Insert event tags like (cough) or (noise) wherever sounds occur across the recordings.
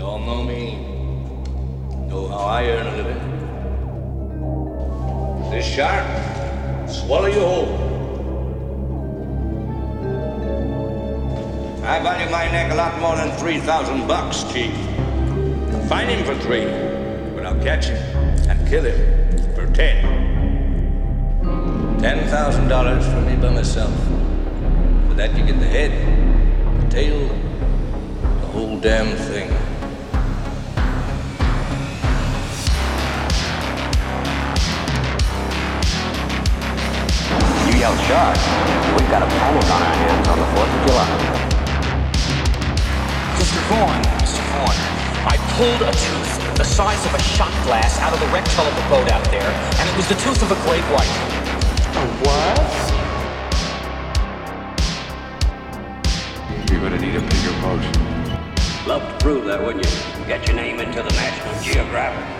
You all know me. Know how I earn a living. This shark, swallow you whole. I value my neck a lot more than 3,000 bucks, Chief. Find him for three, but I'll catch him and kill him for ten. Ten thousand dollars for me by myself. For that you get the head, the tail, the whole damn thing. You yell. We've got a panic on our hands on the 4th of July. Mr. Vaughn, Mr. Vaughn, I pulled a tooth the size of a shot glass out of the wrecked hull of the boat out there, and it was the tooth of a great white. A what? You're gonna need a bigger boat. Love to prove that, wouldn't you? Get your name into the National Geographic.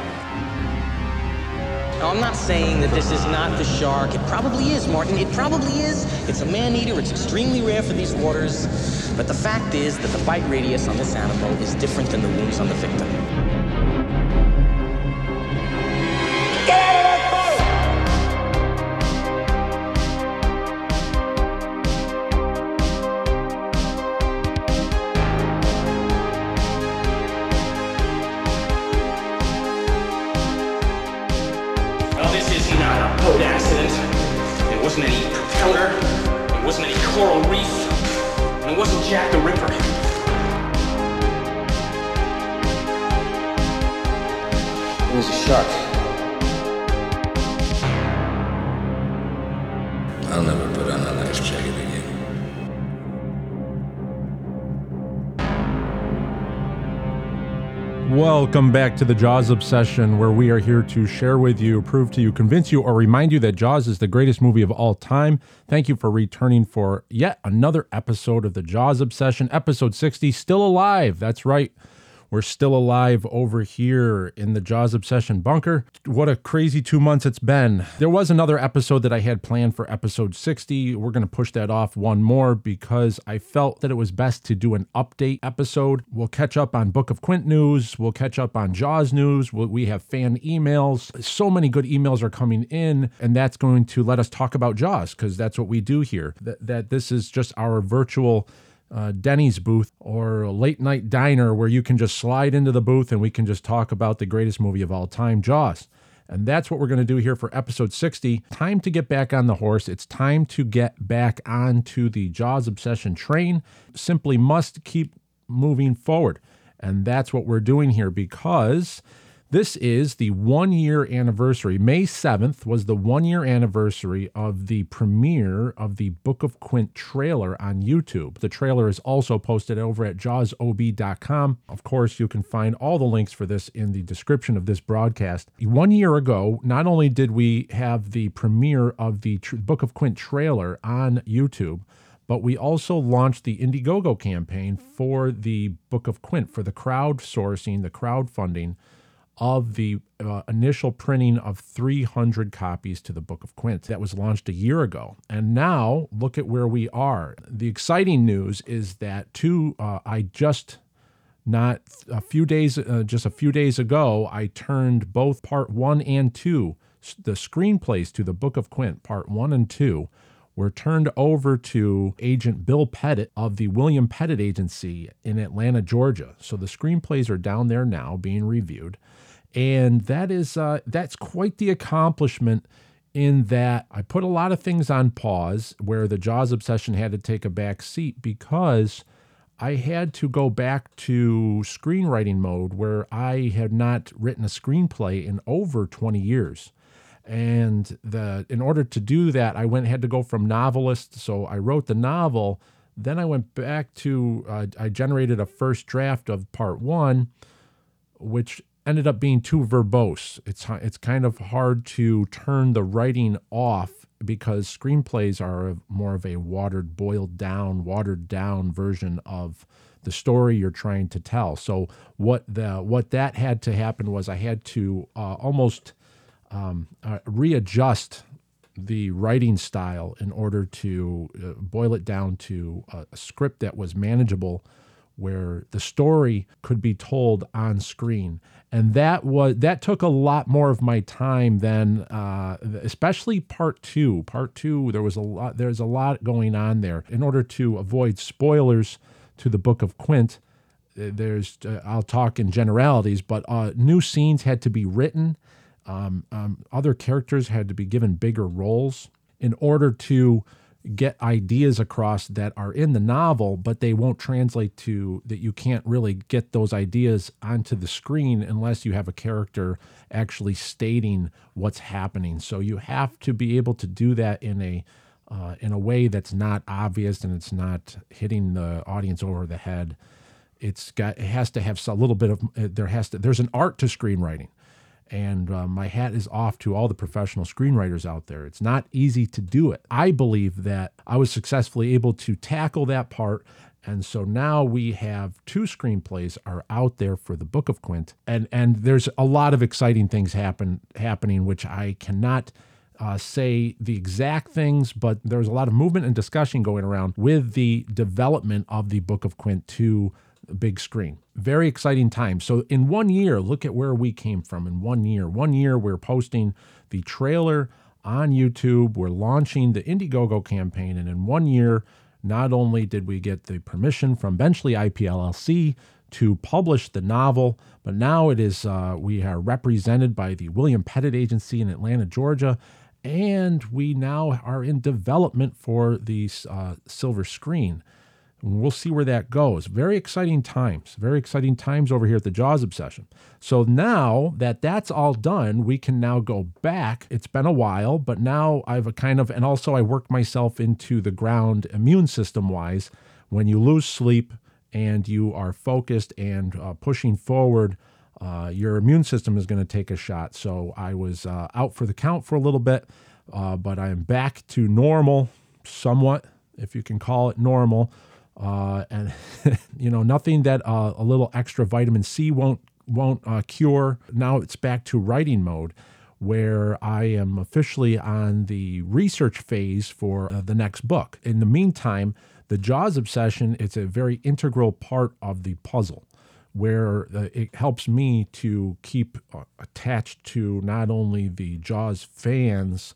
Now, I'm not saying that this is not the shark. It probably is, Martin. It probably is. It's a man-eater. It's extremely rare for these waters. But the fact is that the bite radius on this animal is different than the wounds on the victim. Welcome back to the Jaws Obsession, where we are here to share with you, prove to you, convince you, or remind you that Jaws is the greatest movie of all time. Thank you for returning for yet another episode of the Jaws Obsession, episode 60, still alive. That's right. We're still alive over here in the Jaws Obsession bunker. What a crazy two months it's been. There was another episode that I had planned for episode 60. We're going to push that off one more because I felt that it was best to do an update episode. We'll catch up on Book of Quint news. We'll catch up on Jaws news. We have fan emails. So many good emails are coming in, and that's going to let us talk about Jaws because that's what we do here. That this is just our virtual uh, Denny's booth or a late night diner where you can just slide into the booth and we can just talk about the greatest movie of all time, Jaws. And that's what we're going to do here for episode 60. Time to get back on the horse. It's time to get back onto the Jaws obsession train. Simply must keep moving forward. And that's what we're doing here because this is the one year anniversary. May 7th was the one year anniversary of the premiere of the Book of Quint trailer on YouTube. The trailer is also posted over at jawsob.com. Of course, you can find all the links for this in the description of this broadcast. One year ago, not only did we have the premiere of the tr- Book of Quint trailer on YouTube, but we also launched the Indiegogo campaign for the Book of Quint for the crowdsourcing, the crowdfunding of the uh, initial printing of 300 copies to the Book of Quint. That was launched a year ago. And now look at where we are. The exciting news is that two, uh, I just not a few days, uh, just a few days ago, I turned both part one and two, the screenplays to the Book of Quint, part one and two, were turned over to Agent Bill Pettit of the William Pettit Agency in Atlanta, Georgia. So the screenplays are down there now being reviewed, and that is uh, that's quite the accomplishment. In that I put a lot of things on pause, where the Jaws obsession had to take a back seat because I had to go back to screenwriting mode where I had not written a screenplay in over 20 years. And the in order to do that, I went had to go from novelist. So I wrote the novel. Then I went back to uh, I generated a first draft of part one, which ended up being too verbose. It's it's kind of hard to turn the writing off because screenplays are more of a watered, boiled down, watered down version of the story you're trying to tell. So what the what that had to happen was I had to uh, almost um, uh, readjust the writing style in order to uh, boil it down to a, a script that was manageable where the story could be told on screen and that was that took a lot more of my time than uh, especially part two. Part two there was a lot there's a lot going on there. In order to avoid spoilers to the book of quint there's uh, i'll talk in generalities but uh, new scenes had to be written. Um, um, other characters had to be given bigger roles. In order to get ideas across that are in the novel, but they won't translate to that you can't really get those ideas onto the screen unless you have a character actually stating what's happening. So you have to be able to do that in a uh, in a way that's not obvious and it's not hitting the audience over the head. It's got it has to have a little bit of there has to there's an art to screenwriting and uh, my hat is off to all the professional screenwriters out there. It's not easy to do it. I believe that I was successfully able to tackle that part. And so now we have two screenplays are out there for the Book of Quint, and and there's a lot of exciting things happen happening, which I cannot uh, say the exact things, but there's a lot of movement and discussion going around with the development of the Book of Quint to big screen. Very exciting time. So in one year, look at where we came from in one year. One year we're posting the trailer on YouTube. We're launching the Indiegogo campaign. And in one year, not only did we get the permission from Benchley IPLLC to publish the novel, but now it is uh, we are represented by the William Pettit Agency in Atlanta, Georgia, and we now are in development for the uh, silver screen. We'll see where that goes. Very exciting times. Very exciting times over here at the Jaws Obsession. So now that that's all done, we can now go back. It's been a while, but now I've a kind of, and also I worked myself into the ground immune system wise. When you lose sleep and you are focused and uh, pushing forward, uh, your immune system is going to take a shot. So I was uh, out for the count for a little bit, uh, but I am back to normal, somewhat, if you can call it normal. Uh, and (laughs) you know nothing that uh, a little extra vitamin C won't won't uh, cure. Now it's back to writing mode, where I am officially on the research phase for uh, the next book. In the meantime, the Jaws obsession it's a very integral part of the puzzle. Where uh, it helps me to keep uh, attached to not only the Jaws fans,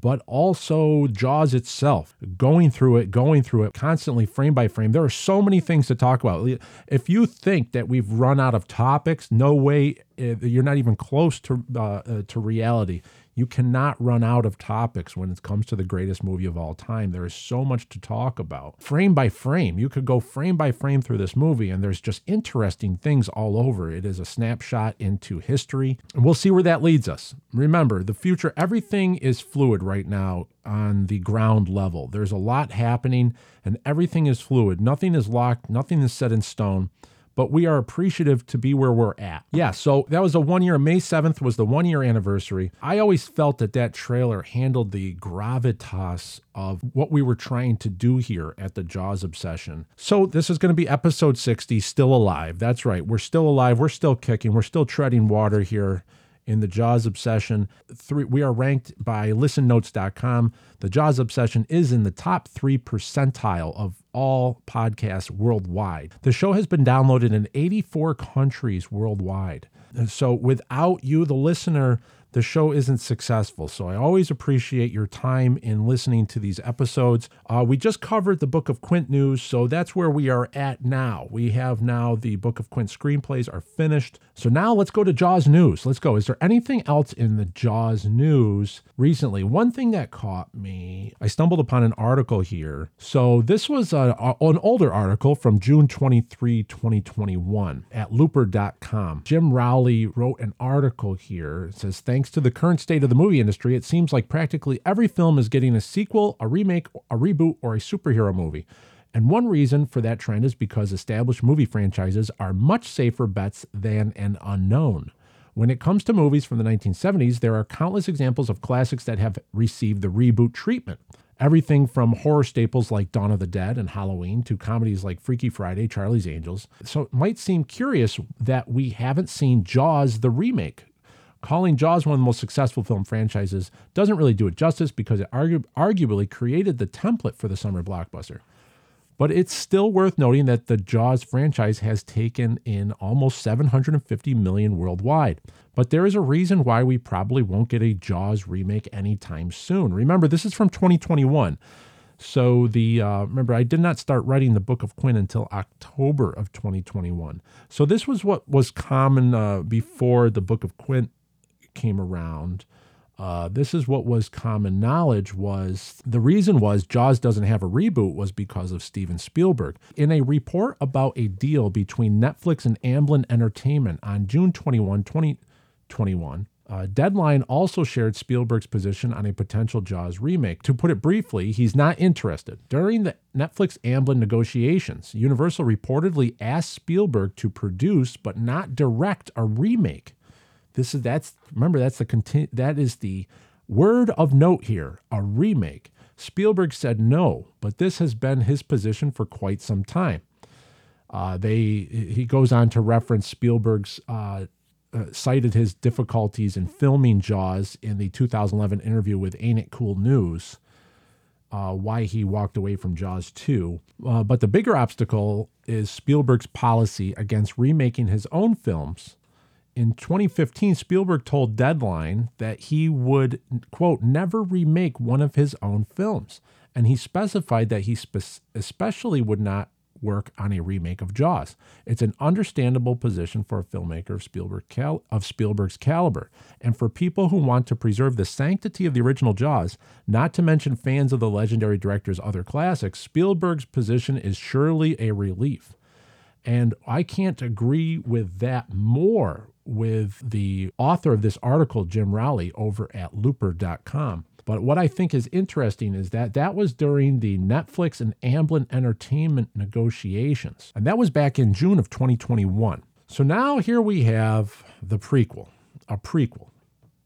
but also Jaws itself, going through it, going through it constantly, frame by frame. There are so many things to talk about. If you think that we've run out of topics, no way, eh, you're not even close to uh, uh, to reality. You cannot run out of topics when it comes to the greatest movie of all time. There is so much to talk about. Frame by frame, you could go frame by frame through this movie, and there's just interesting things all over. It is a snapshot into history, and we'll see where that leads us. Remember, the future, everything is fluid right now on the ground level. There's a lot happening, and everything is fluid. Nothing is locked, nothing is set in stone but we are appreciative to be where we're at. Yeah, so that was a one year, May 7th was the one year anniversary. I always felt that that trailer handled the gravitas of what we were trying to do here at the Jaws Obsession. So this is going to be episode 60, still alive. That's right, we're still alive, we're still kicking, we're still treading water here in the Jaws Obsession. Three, we are ranked by listennotes.com. The Jaws Obsession is in the top 3 percentile of all podcasts worldwide. The show has been downloaded in 84 countries worldwide. And so without you, the listener, the show isn't successful. So I always appreciate your time in listening to these episodes. Uh, we just covered the Book of Quint news, so that's where we are at now. We have now the Book of Quint screenplays are finished. So now let's go to Jaws news. Let's go. Is there anything else in the Jaws news recently? One thing that caught me, I stumbled upon an article here. So this was a, a, an older article from June 23, 2021 at looper.com. Jim Rowley wrote an article here. It says, Thanks to the current state of the movie industry, it seems like practically every film is getting a sequel, a remake, a reboot, or a superhero movie. And one reason for that trend is because established movie franchises are much safer bets than an unknown. When it comes to movies from the 1970s, there are countless examples of classics that have received the reboot treatment. Everything from horror staples like Dawn of the Dead and Halloween to comedies like Freaky Friday, Charlie's Angels. So it might seem curious that we haven't seen Jaws the remake calling Jaws one of the most successful film franchises doesn't really do it justice because it argu- arguably created the template for the summer blockbuster. But it's still worth noting that the Jaws franchise has taken in almost 750 million worldwide. But there is a reason why we probably won't get a Jaws remake anytime soon. Remember, this is from 2021. So the uh, remember, I did not start writing the Book of Quint until October of 2021. So this was what was common uh, before the Book of Quint came around. Uh, this is what was common knowledge was the reason was Jaws doesn't have a reboot was because of Steven Spielberg. In a report about a deal between Netflix and Amblin Entertainment on June 21, 2021, uh, Deadline also shared Spielberg's position on a potential Jaws remake. To put it briefly, he's not interested. During the Netflix Amblin negotiations, Universal reportedly asked Spielberg to produce but not direct a remake. This is that's remember that's the conti- that is the word of note here, a remake. Spielberg said no, but this has been his position for quite some time. Uh, they he goes on to reference Spielberg's uh, uh, cited his difficulties in filming Jaws in the 2011 interview with Ain't It Cool News. Uh, why he walked away from Jaws 2. Uh, but the bigger obstacle is Spielberg's policy against remaking his own films in 2015, Spielberg told Deadline that he would, quote, never remake one of his own films. And he specified that he spe- especially would not work on a remake of Jaws. It's an understandable position for a filmmaker of, Spielberg cal- of Spielberg's caliber. And for people who want to preserve the sanctity of the original Jaws, not to mention fans of the legendary director's other classics, Spielberg's position is surely a relief. And I can't agree with that more with the author of this article, Jim Rowley, over at looper.com. But what I think is interesting is that that was during the Netflix and Amblin Entertainment negotiations. And that was back in June of 2021. So now here we have the prequel, a prequel.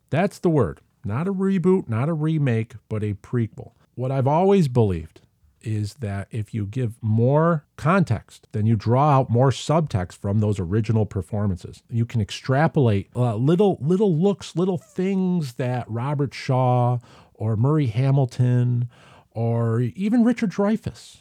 That's the word. Not a reboot, not a remake, but a prequel. What I've always believed is that if you give more context, then you draw out more subtext from those original performances. You can extrapolate uh, little little looks, little things that Robert Shaw or Murray Hamilton or even Richard Dreyfuss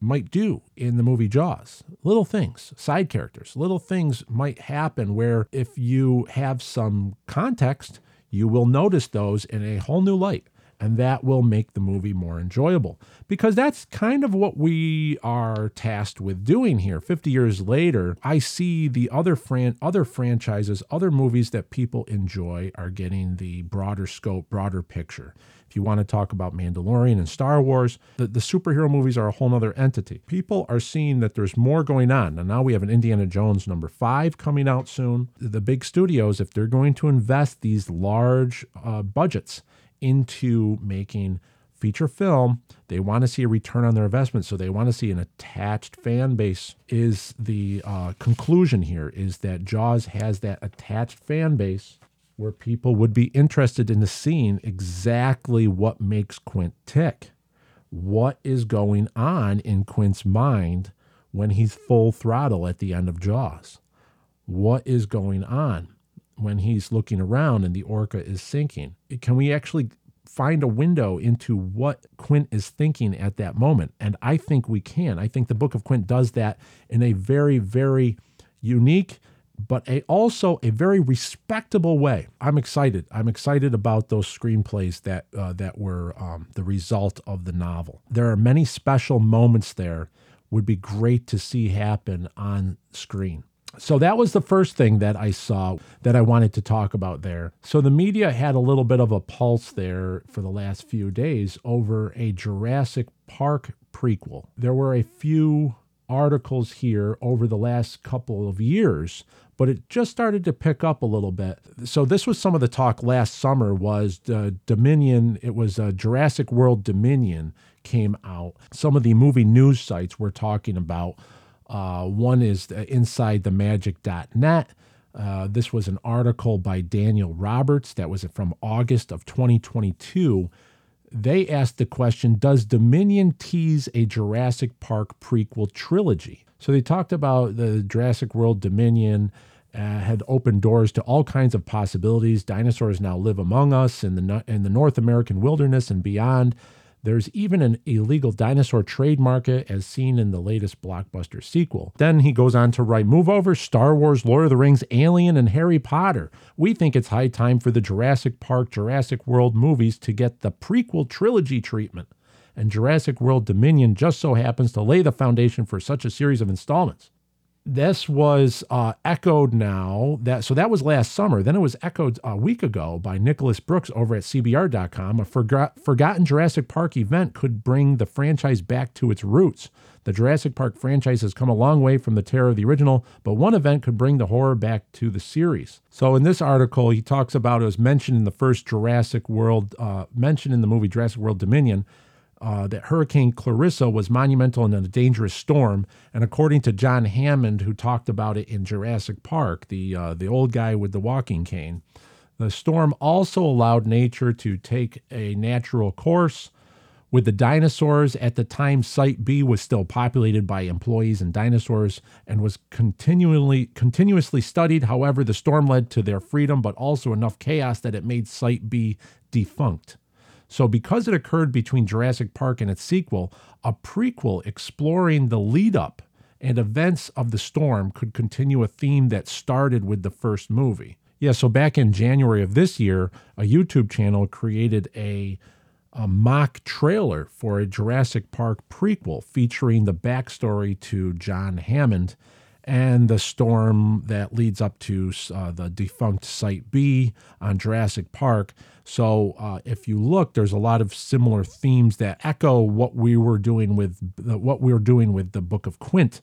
might do in the movie Jaws. Little things, side characters, little things might happen where if you have some context, you will notice those in a whole new light and that will make the movie more enjoyable because that's kind of what we are tasked with doing here 50 years later i see the other fran- other franchises other movies that people enjoy are getting the broader scope broader picture if you want to talk about Mandalorian and Star Wars, the, the superhero movies are a whole other entity. People are seeing that there's more going on. And now we have an Indiana Jones number five coming out soon. The big studios, if they're going to invest these large uh, budgets into making feature film, they want to see a return on their investment. So they want to see an attached fan base. Is the uh, conclusion here is that Jaws has that attached fan base where people would be interested in the seeing exactly what makes Quint tick. What is going on in Quint's mind when he's full throttle at the end of Jaws? What is going on? When he's looking around and the orca is sinking. Can we actually find a window into what Quint is thinking at that moment? And I think we can. I think the Book of Quint does that in a very, very unique, but a, also a very respectable way. I'm excited. I'm excited about those screenplays that uh, that were um, the result of the novel. There are many special moments there. Would be great to see happen on screen. So that was the first thing that I saw that I wanted to talk about there. So the media had a little bit of a pulse there for the last few days over a Jurassic Park prequel. There were a few articles here over the last couple of years but it just started to pick up a little bit. So this was some of the talk last summer was uh, Dominion, it was uh, Jurassic World Dominion came out. Some of the movie news sites were talking about uh, one is inside the. Uh, this was an article by Daniel Roberts that was from August of 2022. They asked the question Does Dominion tease a Jurassic Park prequel trilogy? So they talked about the Jurassic World Dominion. Uh, had opened doors to all kinds of possibilities. Dinosaurs now live among us in the in the North American wilderness and beyond. There's even an illegal dinosaur trade market as seen in the latest blockbuster sequel. Then he goes on to write Move over Star Wars, Lord of the Rings, Alien, and Harry Potter. We think it's high time for the Jurassic Park, Jurassic World movies to get the prequel trilogy treatment. And Jurassic World Dominion just so happens to lay the foundation for such a series of installments this was uh, echoed now that so that was last summer. Then it was echoed a week ago by nicholas brooks over at cbr.com a forgot, forgotten jurassic park event could bring the franchise back to its roots. The jurassic park franchise has come a long way from the terror of the original but one event could bring the horror back to the series. So in this article he talks about it was mentioned in the first jurassic world uh, mentioned in the movie jurassic world dominion uh, that Hurricane Clarissa was monumental in a dangerous storm. And according to John Hammond, who talked about it in Jurassic Park, the uh, the old guy with the walking cane, the storm also allowed nature to take a natural course. With the dinosaurs at the time, Site B was still populated by employees and dinosaurs and was continually continuously studied. However, the storm led to their freedom, but also enough chaos that it made Site B defunct. So, because it occurred between Jurassic Park and its sequel, a prequel exploring the lead up and events of the storm could continue a theme that started with the first movie. Yeah, so back in January of this year, a YouTube channel created a, a mock trailer for a Jurassic Park prequel featuring the backstory to John Hammond and the storm that leads up to uh, the defunct Site B on Jurassic Park. So uh, if you look, there's a lot of similar themes that echo what we were doing with the, what we were doing with the Book of Quint.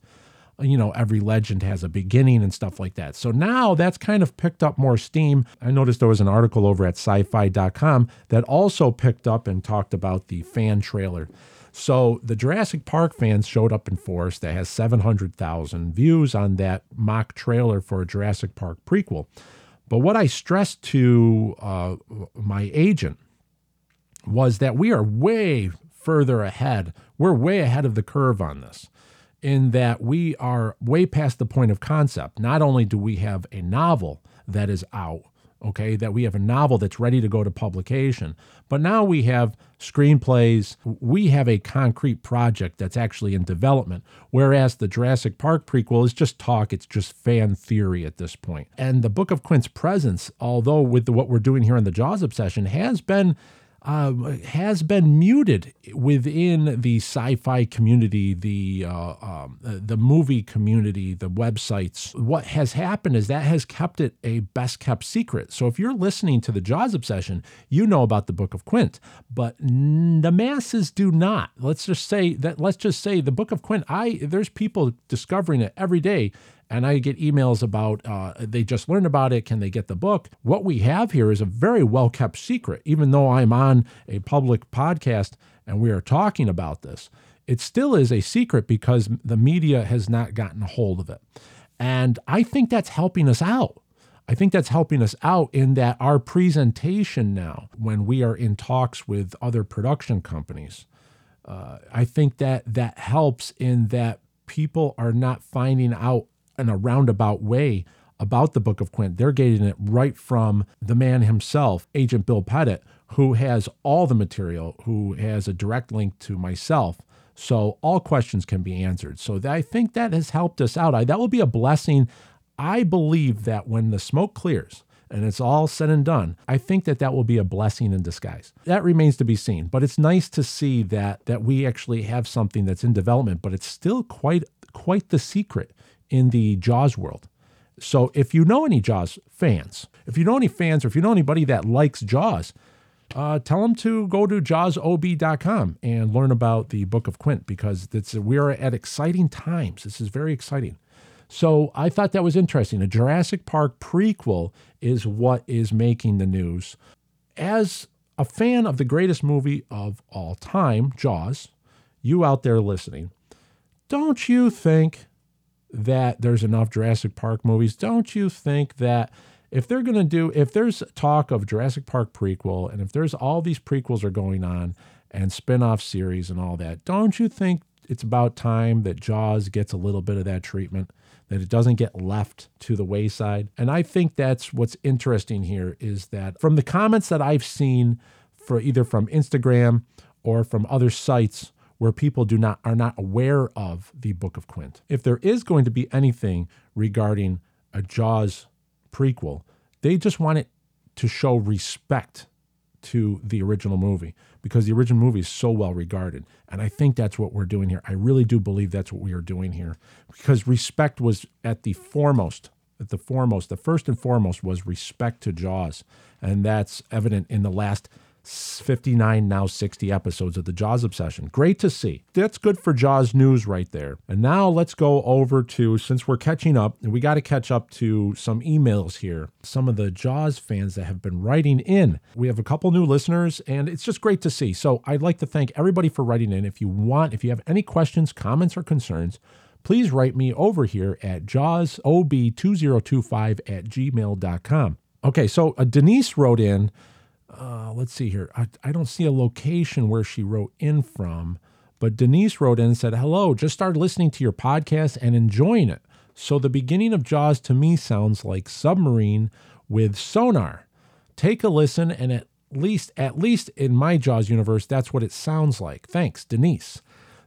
You know, every legend has a beginning and stuff like that. So now that's kind of picked up more steam. I noticed there was an article over at sci-fi.com that also picked up and talked about the fan trailer. So the Jurassic Park fans showed up in force that has 700,000 views on that mock trailer for a Jurassic Park prequel. But what I stressed to uh, my agent was that we are way further ahead. We're way ahead of the curve on this, in that we are way past the point of concept. Not only do we have a novel that is out, okay, that we have a novel that's ready to go to publication. But now we have screenplays, we have a concrete project that's actually in development, whereas the Jurassic Park prequel is just talk, it's just fan theory at this point. And the Book of Quint's presence, although with the, what we're doing here in the Jaws Obsession, has been uh, has been muted within the sci-fi community, the uh, um, the movie community, the websites. What has happened is that has kept it a best kept secret. So if you're listening to the Jaws Obsession, you know about the Book of Quint, but the masses do not. Let's just say that. Let's just say the Book of Quint. I there's people discovering it every day and I get emails about uh, they just learned about it. Can they get the book? What we have here is a very well kept secret. Even though I'm on a public podcast and we are talking about this, it still is a secret because the media has not gotten a hold of it. And I think that's helping us out. I think that's helping us out in that our presentation now, when we are in talks with other production companies, uh, I think that that helps in that people are not finding out in a roundabout way about the Book of Quint. They're getting it right from the man himself, Agent Bill Pettit, who has all the material, who has a direct link to myself. So all questions can be answered. So I think that has helped us out. I, that will be a blessing. I believe that when the smoke clears, and it's all said and done, I think that that will be a blessing in disguise. That remains to be seen, but it's nice to see that that we actually have something that's in development, but it's still quite quite the secret in the Jaws world. So if you know any Jaws fans, if you know any fans, or if you know anybody that likes Jaws, uh, tell them to go to jawsob.com and learn about the Book of Quint because it's, we're at exciting times. This is very exciting. So I thought that was interesting. A Jurassic Park prequel is what is making the news. As a fan of the greatest movie of all time, Jaws, you out there listening, don't you think that there's enough Jurassic Park movies. Don't you think that if they're going to do, if there's talk of Jurassic Park prequel, and if there's all these prequels are going on and spin off series and all that, don't you think it's about time that Jaws gets a little bit of that treatment? That it doesn't get left to the wayside. And I think that's what's interesting here is that from the comments that I've seen for either from Instagram or from other sites where people do not are not aware of the Book of Quint. If there is going to be anything regarding a Jaws prequel, they just want it to show respect to the original movie because the original movie is so well regarded. And I think that's what we're doing here. I really do believe that's what we are doing here because respect was at the foremost, at the foremost, the first and foremost was respect to Jaws. And that's evident in the last 59 now 60 episodes of the Jaws obsession. Great to see. That's good for Jaws news right there. And now let's go over to since we're catching up, we got to catch up to some emails here. Some of the Jaws fans that have been writing in. We have a couple new listeners and it's just great to see. So I'd like to thank everybody for writing in. If you want, if you have any questions, comments or concerns, please write me over here at jawsob2025 at gmail.com. Okay, so uh, Denise wrote in uh, let's see here. I, I don't see a location where she wrote in from, but Denise wrote in and said, Hello, just started listening to your podcast and enjoying it. So the beginning of Jaws to me sounds like submarine with sonar. Take a listen and at least at least in my Jaws universe, that's what it sounds like. Thanks, Denise.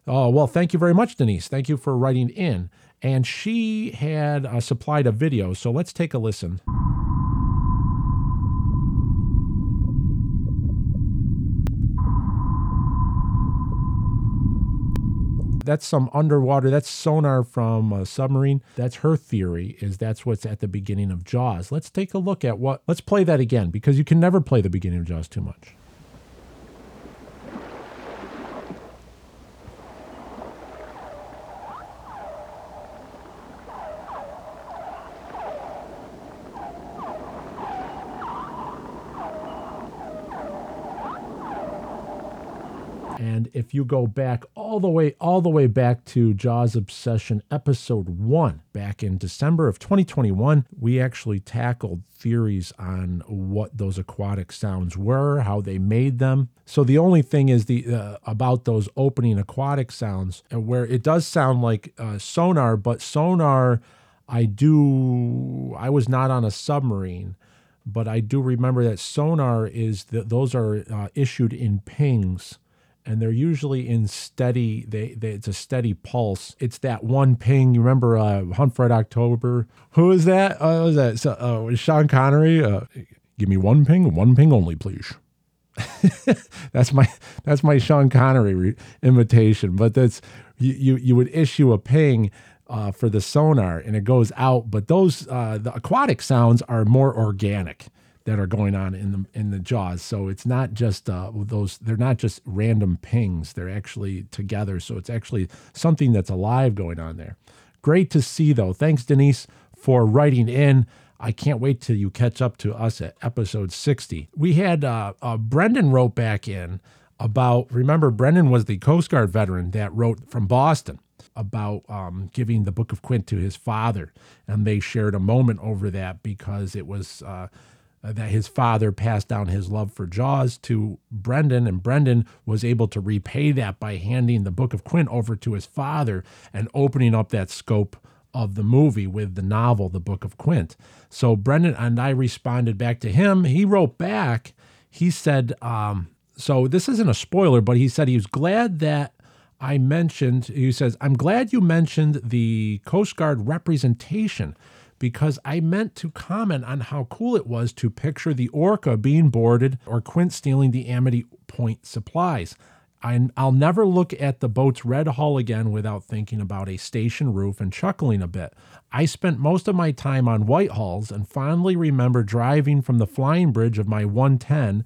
Oh, well, thank you very much, Denise. Thank you for writing in. And she had uh, supplied a video, so let's take a listen. That's some underwater. That's sonar from a submarine. That's her theory. Is that's what's at the beginning of Jaws. Let's take a look at what. Let's play that again because you can never play the beginning of Jaws too much. And if you go back all the way, all the way back to Jaws Obsession episode one, back in December of 2021, we actually tackled theories on what those aquatic sounds were, how they made them. So the only thing is the uh, about those opening aquatic sounds, uh, where it does sound like uh, sonar, but sonar, I do, I was not on a submarine but I do remember that sonar is that those are uh, issued in pings and they're usually in steady. They, they, it's a steady pulse. It's that one ping. You remember uh, Hunt for Red October? Who is that? Uh, was that so, uh, Sean Connery? Uh, give me one ping, one ping only, please. (laughs) that's my that's my Sean Connery re- imitation. But that's you, you you would issue a ping. Uh, for the sonar and it goes out, but those uh, the aquatic sounds are more organic that are going on in the in the jaws. So it's not just uh, those; they're not just random pings. They're actually together. So it's actually something that's alive going on there. Great to see, though. Thanks, Denise, for writing in. I can't wait till you catch up to us at episode 60. We had uh, uh, Brendan wrote back in about, remember, Brendan was the Coast Guard veteran that wrote from Boston about um, giving the Book of Quint to his father. And they shared a moment over that because it was. Uh, uh, that his father passed down his love for Jaws to Brendan, and Brendan was able to repay that by handing the Book of Quint over to his father and opening up that scope of the movie with the novel, The Book of Quint. So Brendan and I responded back to him. He wrote back, he said, um, so this isn't a spoiler, but he said he was glad that I mentioned, he says, I'm glad you mentioned the Coast Guard representation because I meant to comment on how cool it was to picture the orca being boarded or Quint stealing the Amity Point supplies. I, will never look at the boat's red hull again without thinking about a station roof and chuckling a bit. I spent most of my time on white hulls and fondly remember driving from the flying bridge of my 110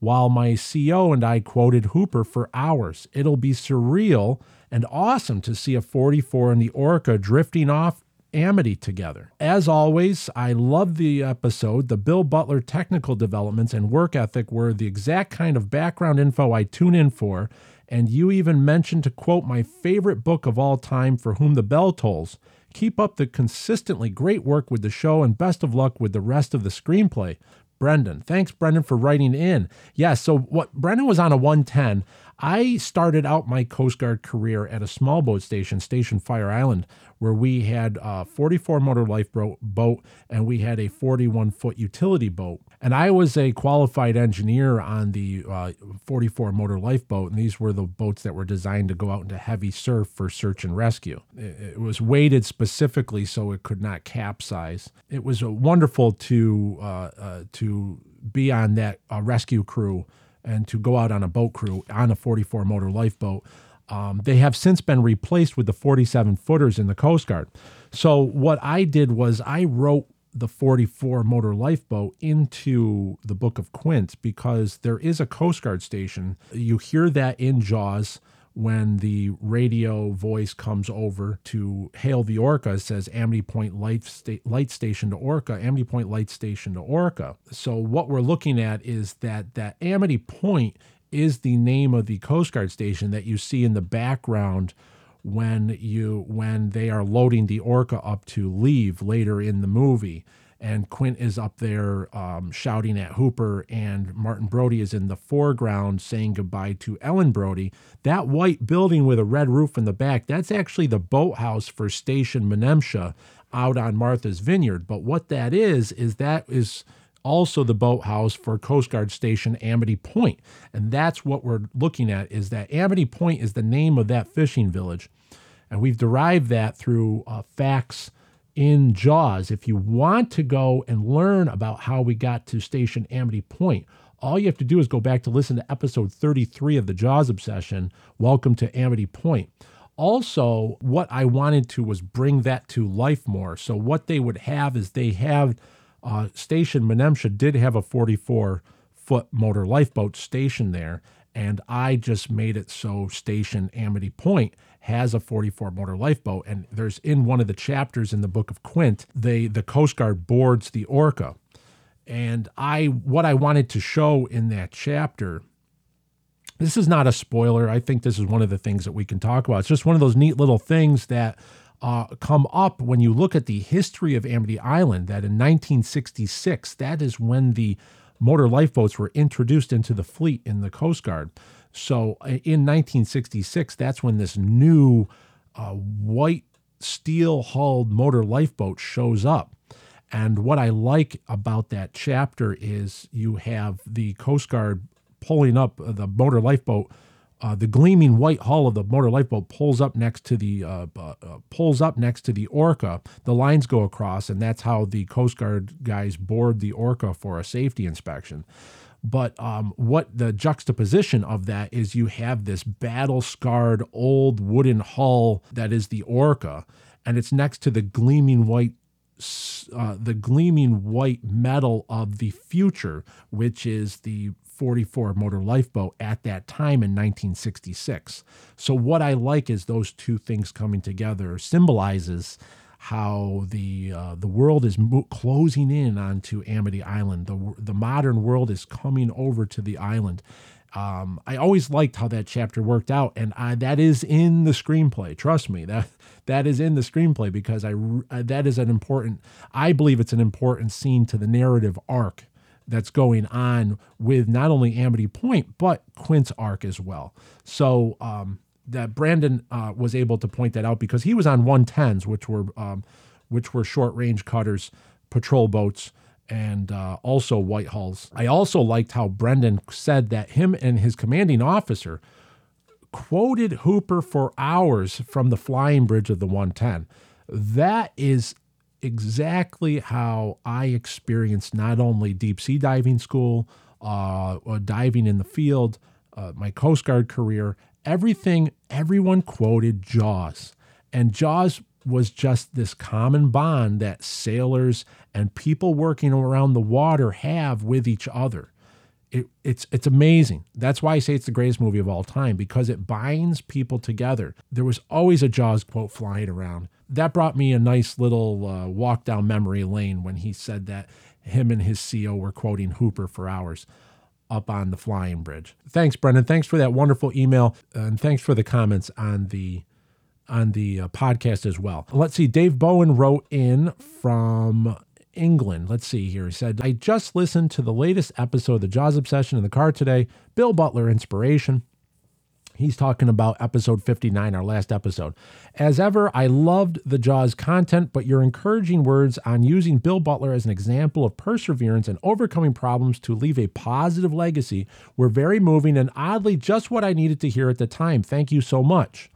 while my CO and I quoted Hooper for hours. It'll be surreal and awesome to see a 44 and the Orca drifting off Amity together. As always, I love the episode. The Bill Butler technical developments and work ethic were the exact kind of background info I tune in for. And you even mentioned to quote my favorite book of all time, For Whom the Bell Tolls. Keep up the consistently great work with the show and best of luck with the rest of the screenplay. Brendan. Thanks, Brendan, for writing in. Yeah, so what Brendan was on a 110. I started out my Coast Guard career at a small boat station, Station Fire Island, where we had a 44 motor lifeboat boat and we had a 41 foot utility boat. And I was a qualified engineer on the uh, 44 motor lifeboat, and these were the boats that were designed to go out into heavy surf for search and rescue. It, it was weighted specifically so it could not capsize. It was wonderful to uh, uh, to be on that uh, rescue crew and to go out on a boat crew on a 44 motor lifeboat. Um, they have since been replaced with the 47 footers in the Coast Guard. So what I did was I wrote the 44 motor lifeboat into the Book of Quint because there is a Coast Guard station. You hear that in Jaws when the radio voice comes over to hail the Orca, it says Amity Point Light, Sta- Light Station to Orca, Amity Point Light Station to Orca. So what we're looking at is that that Amity Point is the name of the Coast Guard station that you see in the background when you when they are loading the orca up to leave later in the movie. And quint is up there um, shouting at hooper and martin brody is in the foreground saying goodbye to ellen brody. That white building with a red roof in the back that's actually the boathouse for station menemsha out on martha's vineyard. But what that is is that is also the boathouse for Coast Guard Station Amity Point. And that's what we're looking at is that Amity Point is the name of that fishing village. And we've derived that through uh, facts in Jaws. If you want to go and learn about how we got to Station Amity Point, all you have to do is go back to listen to episode 33 of the Jaws Obsession, Welcome to Amity Point. Also, what I wanted to was bring that to life more. So, what they would have is they have uh, Station Menemsha did have a 44 foot motor lifeboat station there, and I just made it so Station Amity Point has a 44 motor lifeboat. And there's in one of the chapters in the book of Quint, they the Coast Guard boards the Orca. And I what I wanted to show in that chapter this is not a spoiler. I think this is one of the things that we can talk about. It's just one of those neat little things that uh, come up when you look at the history of Amity Island. That in 1966, that is when the motor lifeboats were introduced into the fleet in the Coast Guard. So uh, in 1966, that's when this new uh, white steel hulled motor lifeboat shows up. And what I like about that chapter is you have the Coast Guard pulling up the motor lifeboat uh, the gleaming white hull of the motor lifeboat pulls up next to the uh, uh, pulls up next to the Orca. The lines go across, and that's how the Coast Guard guys board the Orca for a safety inspection. But um, what the juxtaposition of that is, you have this battle scarred old wooden hull that is the Orca, and it's next to the gleaming white uh, the gleaming white metal of the future, which is the 44 motor lifeboat at that time in 1966. So what I like is those two things coming together symbolizes how the uh, the world is mo- closing in onto Amity Island. The the modern world is coming over to the island. Um, I always liked how that chapter worked out, and I, that is in the screenplay. Trust me, that that is in the screenplay because I that is an important. I believe it's an important scene to the narrative arc that's going on with not only Amity Point, but Quint's arc as well. So um, that Brandon uh, was able to point that out because he was on 110s, which were um, which were short range cutters, patrol boats, and uh, also white hulls. I also liked how Brendan said that him and his commanding officer quoted Hooper for hours from the flying bridge of the 110. That is exactly how I experienced not only deep sea diving school, uh, diving in the field, uh, my Coast Guard career, everything, everyone quoted Jaws. And Jaws was just this common bond that sailors and people working around the water have with each other. It, it's it's amazing. That's why I say it's the greatest movie of all time because it binds people together. There was always a Jaws quote flying around that brought me a nice little uh, walk down memory lane when he said that him and his CO were quoting Hooper for hours up on the flying bridge. Thanks, Brendan. Thanks for that wonderful email, and thanks for the comments on the on the uh, podcast as well. Let's see. Dave Bowen wrote in from England. Let's see here. He said, I just listened to the latest episode of the Jaws Obsession in the car today. Bill Butler inspiration. He's talking about episode 59, our last episode. As ever, I loved the Jaws content, but your encouraging words on using Bill Butler as an example of perseverance and overcoming problems to leave a positive legacy were very moving and oddly just what I needed to hear at the time. Thank you so much.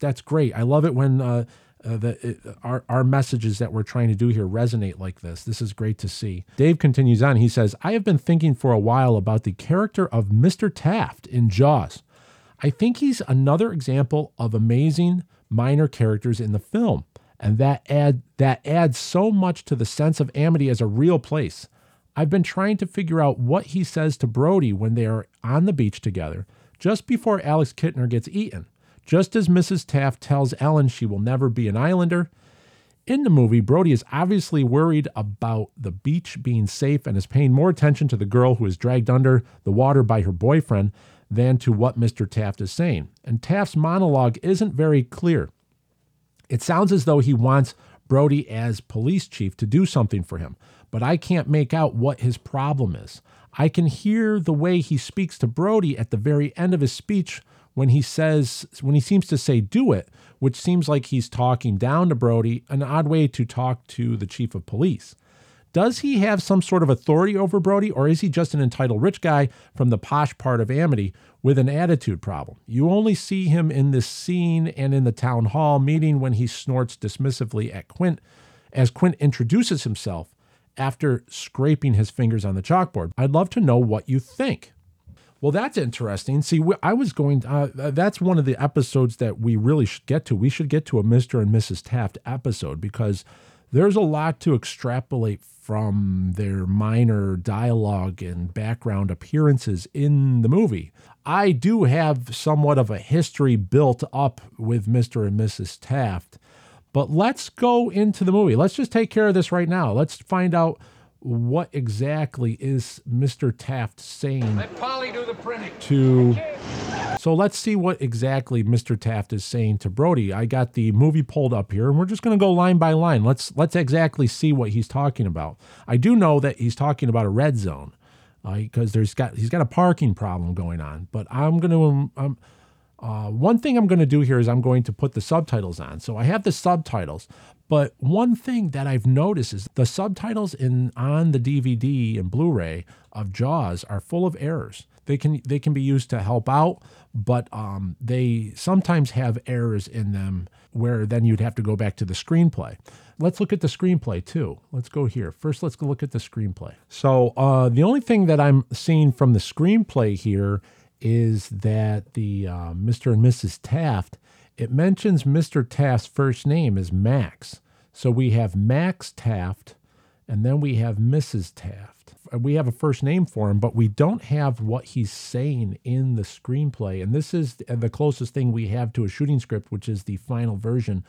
That's great. I love it when uh, uh, the, uh, our, our messages that we're trying to do here resonate like this. This is great to see. Dave continues on. He says, I have been thinking for a while about the character of Mr. Taft in Jaws. I think he's another example of amazing minor characters in the film, and that add that adds so much to the sense of Amity as a real place. I've been trying to figure out what he says to Brody when they are on the beach together, just before Alex Kintner gets eaten. Just as Mrs. Taft tells Ellen she will never be an islander, in the movie, Brody is obviously worried about the beach being safe and is paying more attention to the girl who is dragged under the water by her boyfriend than to what Mr. Taft is saying. And Taft's monologue isn't very clear. It sounds as though he wants Brody as police chief to do something for him, but I can't make out what his problem is. I can hear the way he speaks to Brody at the very end of his speech when he says when he seems to say do it, which seems like he's talking down to Brody, an odd way to talk to the chief of police. Does he have some sort of authority over Brody, or is he just an entitled rich guy from the posh part of Amity with an attitude problem? You only see him in this scene and in the town hall meeting when he snorts dismissively at Quint as Quint introduces himself after scraping his fingers on the chalkboard. I'd love to know what you think. Well, that's interesting. See, I was going. Uh, that's one of the episodes that we really should get to. We should get to a Mister and Mrs. Taft episode because there's a lot to extrapolate from their minor dialogue and background appearances in the movie. I do have somewhat of a history built up with Mr. and Mrs. Taft, but let's go into the movie. Let's just take care of this right now. Let's find out what exactly is Mr. Taft saying Let Polly do the printing. to so let's see what exactly Mr. Taft is saying to Brody. I got the movie pulled up here and we're just going to go line by line. Let's let's exactly see what he's talking about. I do know that he's talking about a red zone because uh, there's got he's got a parking problem going on, but I'm going to um, uh, one thing I'm going to do here is I'm going to put the subtitles on. So I have the subtitles, but one thing that I've noticed is the subtitles in on the DVD and Blu-ray of Jaws are full of errors. They can they can be used to help out, but um, they sometimes have errors in them where then you'd have to go back to the screenplay. Let's look at the screenplay too. Let's go here. First, let's look at the screenplay. So uh, the only thing that I'm seeing from the screenplay here is that the uh, Mr. and Mrs. Taft, it mentions Mr. Taft's first name is Max. So we have Max Taft, and then we have Mrs. Taft. We have a first name for him, but we don't have what he's saying in the screenplay. And this is the closest thing we have to a shooting script, which is the final version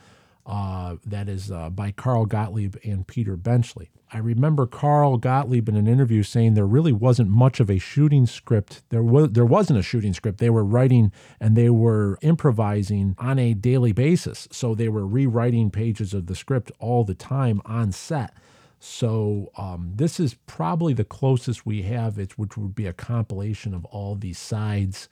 uh, that is uh, by Carl Gottlieb and Peter Benchley. I remember Carl Gottlieb in an interview saying there really wasn't much of a shooting script. There was there wasn't a shooting script. They were writing and they were improvising on a daily basis. So they were rewriting pages of the script all the time on set. So um, this is probably the closest we have, it, which would be a compilation of all these sides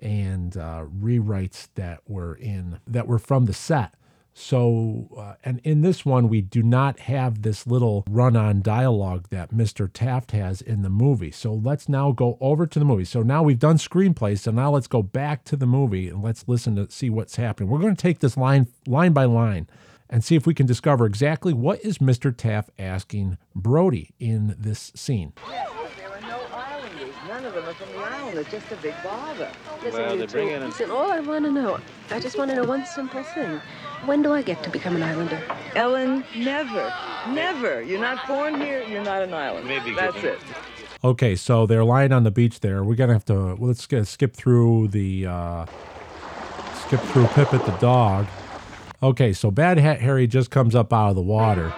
and uh, rewrites that were in that were from the set. So, uh, and in this one, we do not have this little run on dialogue that Mr. Taft has in the movie. So let's now go over to the movie. So now we've done screenplay. So now let's go back to the movie and let's listen to see what's happening. We're going to take this line, line by line and see if we can discover exactly what is Mr. Taft asking Brody in this scene. There are no islanders. None of them are from the island. It's just a big bother. Listen, Well, you they two. bring in Listen, all I want to know, I just want to know one simple thing. When do I get to become an islander? Ellen, never, never. You're not born here. You're not an island. Maybe That's given- it. Okay, so they're lying on the beach there. We're gonna have to well, let's skip through the uh, skip through Pipit the dog. Okay, so Bad Hat Harry just comes up out of the water,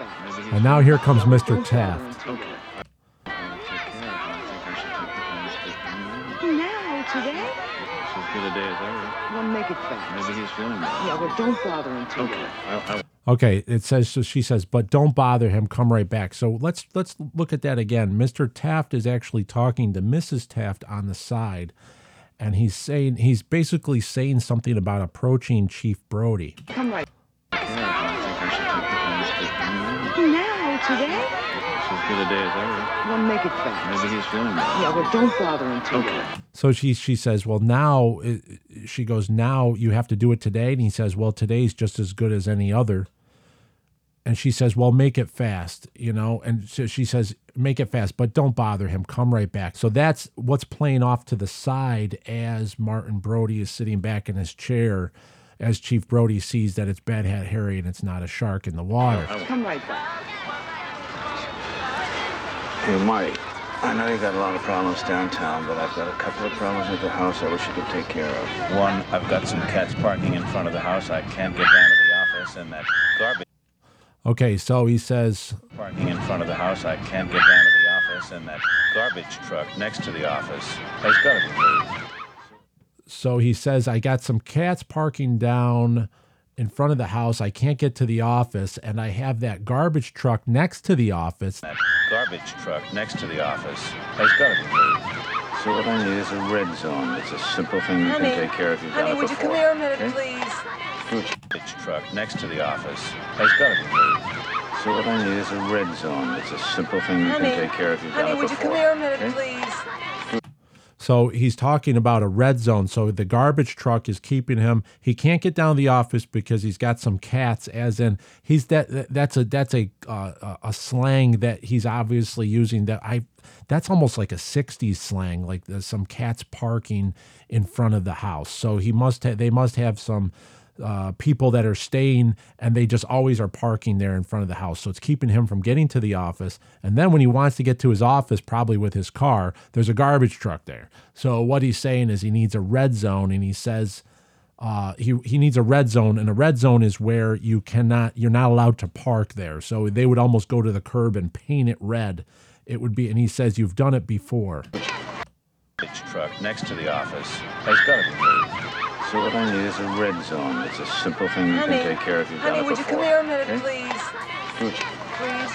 and now here comes Mr. Taft. Now, today? As good a day as ever. Well, make it fast. Maybe he's feeling better. Yeah, well, don't bother him Okay. I, I, Okay, it says so she says, but don't bother him. Come right back. So let's let's look at that again. Mr. Taft is actually talking to Mrs. Taft on the side, and he's saying he's basically saying something about approaching Chief Brody. Come right I think I should take the time to speak to him. now, today. It's as good a day as ever. Well, make it fast. Maybe he's feeling better. Yeah, well, don't bother him too Okay. So she she says, "Well, now uh, she goes, now you have to do it today." And he says, "Well, today's just as good as any other." And she says, "Well, make it fast, you know." And so she says, "Make it fast, but don't bother him. Come right back." So that's what's playing off to the side as Martin Brody is sitting back in his chair as Chief Brody sees that it's Bad Hat Harry and it's not a shark in the water. Come right back. Hey, Marty, I know you got a lot of problems downtown, but I've got a couple of problems at the house I wish you could take care of. One, I've got some cats parking in front of the house. I can't get down to the office, and that garbage Okay, so he says, parking in front of the house. I can't get down to the office, and that garbage truck next to the office has got to be moved. so he says, I got some cats parking down in front of the house. I can't get to the office, and I have that garbage truck next to the office. That garbage truck next to the office has got to be moved. So what I need is a red zone. It's a simple thing you Honey, can take care of. You've honey, done it would you come here a minute, okay? please? Garbage truck next to the office has got to be moved. So what I need is a red zone. It's a simple thing you Honey, can take care of. You've honey, done it would you come here a minute, okay? please? So he's talking about a red zone. So the garbage truck is keeping him. He can't get down to the office because he's got some cats. As in, he's that. that- That's a that's a uh, a slang that he's obviously using. That I. That's almost like a '60s slang. Like there's some cats parking in front of the house. So he must. Ha- they must have some. Uh, people that are staying and they just always are parking there in front of the house. So it's keeping him from getting to the office. And then when he wants to get to his office, probably with his car, there's a garbage truck there. So what he's saying is he needs a red zone, and he says uh, he he needs a red zone, and a red zone is where you cannot you're not allowed to park there. So they would almost go to the curb and paint it red. It would be, and he says you've done it before. Truck next to the office has got to be moved. So what I need is a red zone. It's a simple thing you Honey, can take care of. You've honey, done it would you before. come here a minute, okay? please? Please?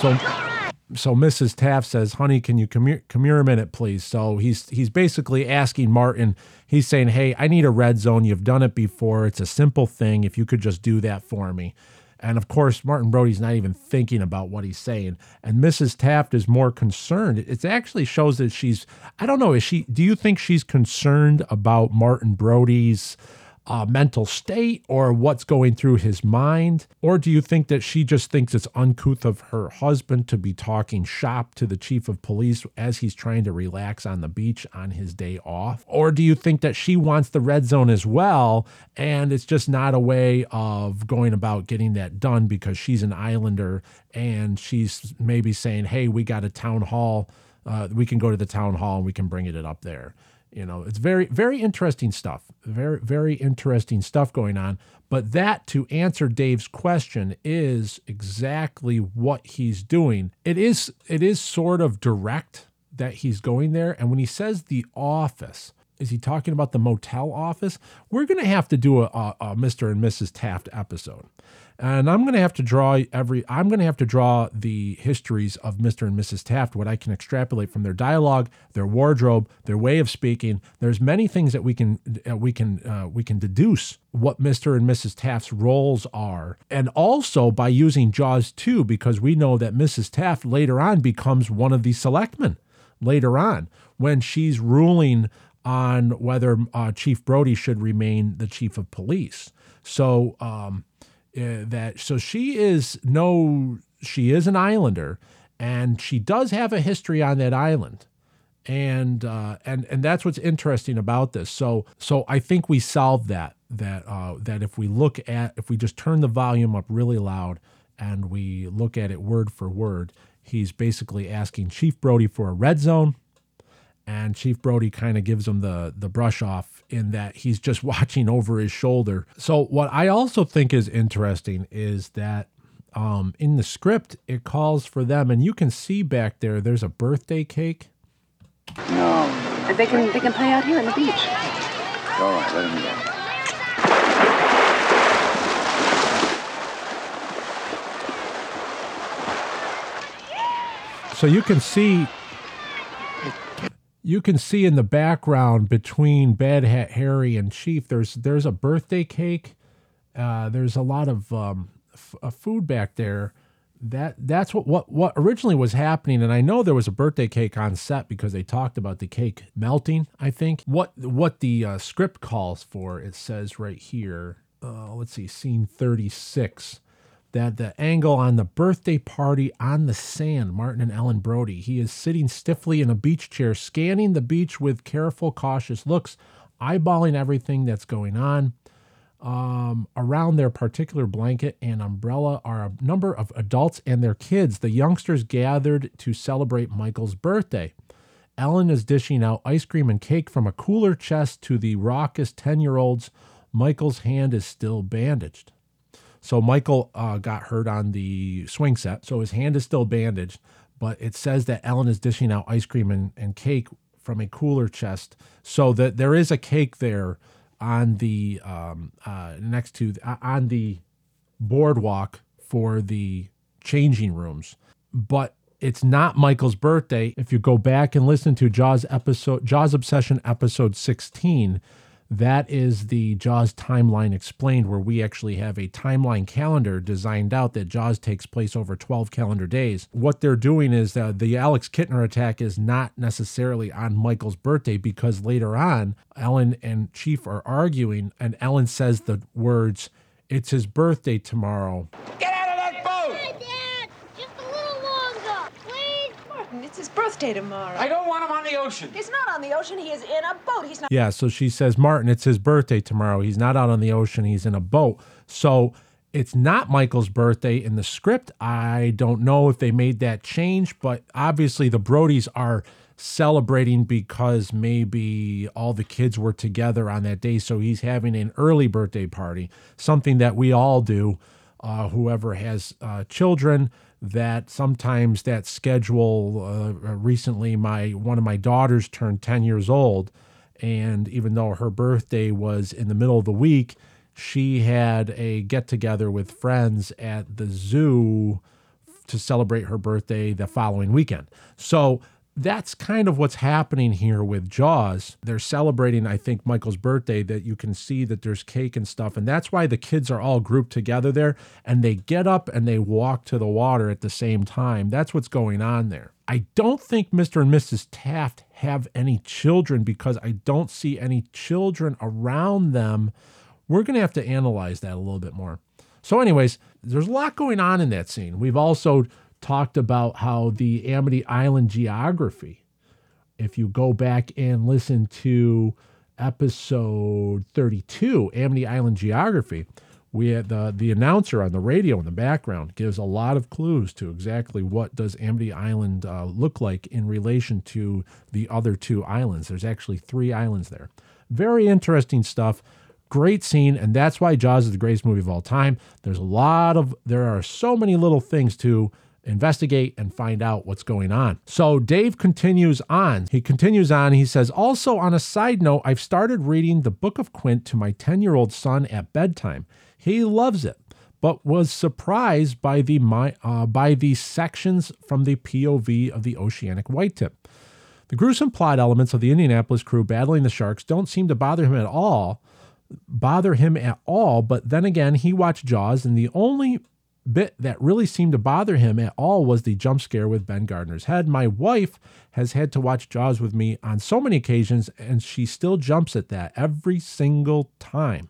So, so Mrs. Taft says, "Honey, can you come here, come here a minute, please?" So he's he's basically asking Martin. He's saying, "Hey, I need a red zone. You've done it before. It's a simple thing. If you could just do that for me." And of course, Martin Brody's not even thinking about what he's saying. And Mrs. Taft is more concerned. It actually shows that she's, I don't know, is she, do you think she's concerned about Martin Brody's uh, mental state or what's going through his mind? Or do you think that she just thinks it's uncouth of her husband to be talking shop to the chief of police as he's trying to relax on the beach on his day off? Or do you think that she wants the red zone as well and it's just not a way of going about getting that done because she's an islander and she's maybe saying, hey, we got a town hall. Uh, we can go to the town hall and we can bring it up there. You know, it's very, very interesting stuff. Very, very interesting stuff going on. But that, to answer Dave's question, is exactly what he's doing. It is, it is sort of direct that he's going there. And when he says the office, is he talking about the motel office? We're going to have to do a, a, a Mr. and Mrs. Taft episode. And I'm going to have to draw every, I'm going to have to draw the histories of Mr. and Mrs. Taft, what I can extrapolate from their dialogue, their wardrobe, their way of speaking. There's many things that we can, uh, we can, uh, we can deduce what Mr. and Mrs. Taft's roles are. And also by using Jaws 2, because we know that Mrs. Taft later on becomes one of the selectmen later on when she's ruling on whether uh, Chief Brody should remain the chief of police. So um, uh, that so she is no she is an islander and she does have a history on that island. And uh, and and that's what's interesting about this. So so i think we solved that that uh, that if we look at if we just turn the volume up really loud and we look at it word for word he's basically asking chief brody for a red zone and Chief Brody kind of gives him the the brush off in that he's just (laughs) watching over his shoulder. So what I also think is interesting is that um, in the script it calls for them, and you can see back there. There's a birthday cake. No. They can they can play out here on the beach. All right, let him go. So you can see you can see in the background between Bad Hat Harry and Chief, there's there's a birthday cake. Uh, there's a lot of um, uh, food back there. That that's what, what what originally was happening, and I know there was a birthday cake on set because they talked about the cake melting. I think what what the uh, script calls for it says right here. Uh, let's see, scene thirty six that the angle on the birthday party on the sand, Martin and Ellen Brody. He is sitting stiffly in a beach chair, scanning the beach with careful, cautious looks, eyeballing everything that's going on. Um, around their particular blanket and umbrella are a number of adults and their kids, the youngsters gathered to celebrate Michael's birthday. Ellen is dishing out ice cream and cake from a cooler chest to the raucous 10 year olds. Michael's hand is still bandaged. So Michael uh, got hurt on the swing set, so his hand is still bandaged. But it says that Ellen is dishing out ice cream and, and cake from a cooler chest, so that there is a cake there on the um, uh, next to uh, on the boardwalk for the changing rooms. But it's not Michael's birthday. If you go back and listen to Jaws episode, Jaws Obsession episode 16, that is the Jaws timeline explained, where we actually have a timeline calendar designed out that Jaws takes place over 12 calendar days. What they're doing is the Alex Kintner attack is not necessarily on Michael's birthday because later on, Ellen and Chief are arguing, and Ellen says the words, It's his birthday tomorrow. Get out of that boat! Hey, Dad! Just a little longer, please! Martin, it's his birthday tomorrow. I don't want him on the ocean. He's not on the ocean. He is in a boat. He's not. Yeah, so she says, Martin, it's his birthday tomorrow. He's not out on the ocean, he's in a boat. So it's not Michael's birthday in the script. I don't know if they made that change, but obviously the Brodies are celebrating because maybe all the kids were together on that day. So he's having an early birthday party, something that we all do. Uh, whoever has uh, children, that sometimes that schedule. Uh, recently, my one of my daughters turned ten years old, and even though her birthday was in the middle of the week, she had a get together with friends at the zoo to celebrate her birthday the following weekend. So that's kind of what's happening here with Jaws. They're celebrating, I think, Michael's birthday, that you can see that there's cake and stuff. And that's why the kids are all grouped together there and they get up and they walk to the water at the same time. That's what's going on there. I don't think Mr. and Mrs. Taft have any children because I don't see any children around them. We're going to have to analyze that a little bit more. So, anyways, there's a lot going on in that scene. We've also talked about how the Amity Island geography, if you go back and listen to episode 32, Amity Island geography, we had the the announcer on the radio in the background gives a lot of clues to exactly what does Amity Island uh, look like in relation to the other two islands. There's actually three islands there. Very interesting stuff. Great scene, and that's why Jaws is the greatest movie of all time. There's a lot of there are so many little things to investigate and find out what's going on. So Dave continues on. He continues on. He says, Also, on a side note, I've started reading the Book of Quint to my 10 year old son at bedtime. He loves it, but was surprised by the, uh, by the sections from the POV of the oceanic whitetip. The gruesome plot elements of the Indianapolis crew battling the sharks don't seem to bother him at all. Bother him at all, but then again, he watched Jaws, and the only bit that really seemed to bother him at all was the jump scare with Ben Gardner's head. My wife has had to watch Jaws with me on so many occasions, and she still jumps at that every single time.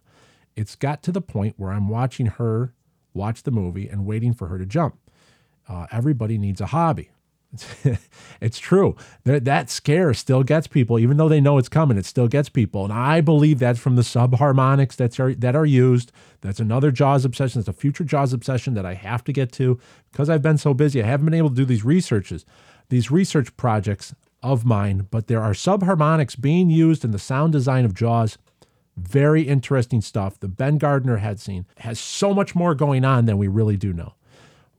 It's got to the point where I'm watching her watch the movie and waiting for her to jump. Uh, everybody needs a hobby. (laughs) it's true. That, scare still gets people, even though they know it's coming. It still gets people, and I believe that's from the subharmonics that are that are used. That's another Jaws obsession. It's a future Jaws obsession that I have to get to because I've been so busy. I haven't been able to do these researches, these research projects of mine. But there are subharmonics being used in the sound design of Jaws. Very interesting stuff. The Ben Gardner head scene has so much more going on than we really do know.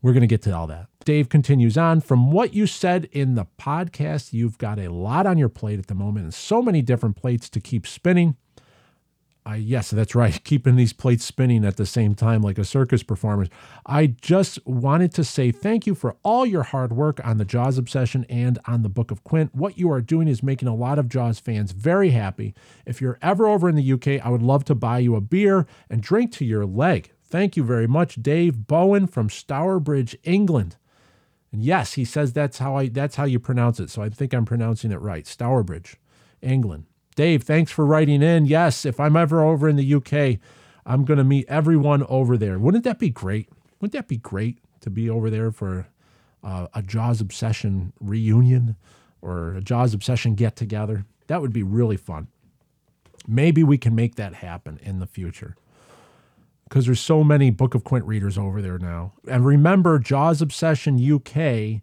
We're going to get to all that. Dave continues on. From what you said in the podcast, you've got a lot on your plate at the moment and so many different plates to keep spinning. I yes, that's right. (laughs) Keeping these plates spinning at the same time like a circus performer. I just wanted to say thank you for all your hard work on the Jaws obsession and on the Book of Quint. What you are doing is making a lot of Jaws fans very happy. If you're ever over in the UK, I would love to buy you a beer and drink to your leg. Thank you very much, Dave Bowen from Stourbridge, England. And yes, he says that's how I that's how you pronounce it. So I think I'm pronouncing it right. Stourbridge, England. Dave, thanks for writing in. Yes, if I'm ever over in the UK, I'm going to meet everyone over there. Wouldn't that be great? Wouldn't that be great to be over there for uh, a Jaws Obsession reunion or a Jaws Obsession get together? That would be really fun. Maybe we can make that happen in the future because there's so many Book of Quint readers over there now. And remember, Jaws Obsession UK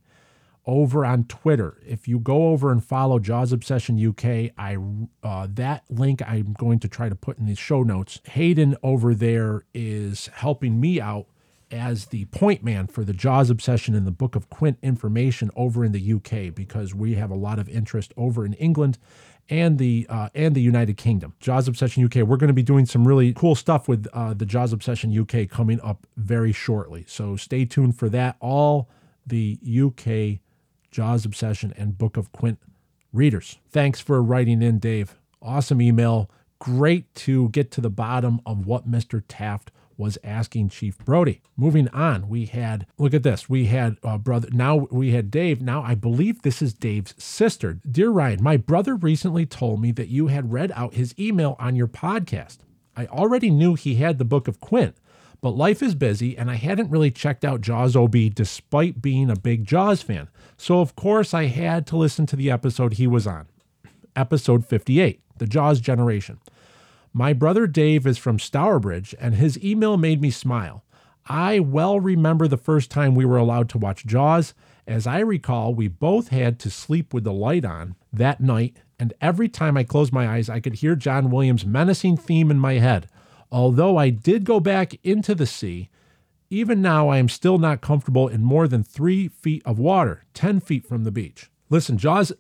over on Twitter. If you go over and follow Jaws Obsession UK, I uh, that link I'm going to try to put in the show notes. Hayden over there is helping me out as the point man for the Jaws Obsession and the Book of Quint information over in the UK because we have a lot of interest over in England and the uh, and the United Kingdom. Jaws Obsession UK. We're going to be doing some really cool stuff with uh, the Jaws Obsession UK coming up very shortly. So stay tuned for that. All the UK Jaws Obsession and Book of Quint readers. Thanks for writing in, Dave. Awesome email. Great to get to the bottom of what Mr. Taft was asking Chief Brody. Moving on, we had, look at this, we had uh, brother, now we had Dave. Now I believe this is Dave's sister. Dear Ryan, my brother recently told me that you had read out his email on your podcast. I already knew he had the Book of Quint, but life is busy and I hadn't really checked out Jaws OB despite being a big Jaws fan. So, of course, I had to listen to the episode he was on, episode 58, The Jaws Generation. My brother Dave is from Stourbridge, and his email made me smile. I well remember the first time we were allowed to watch Jaws. As I recall, we both had to sleep with the light on that night, and every time I closed my eyes, I could hear John Williams' menacing theme in my head. Although I did go back into the sea, even now, I am still not comfortable in more than three feet of water, 10 feet from the beach. Listen, Jaws,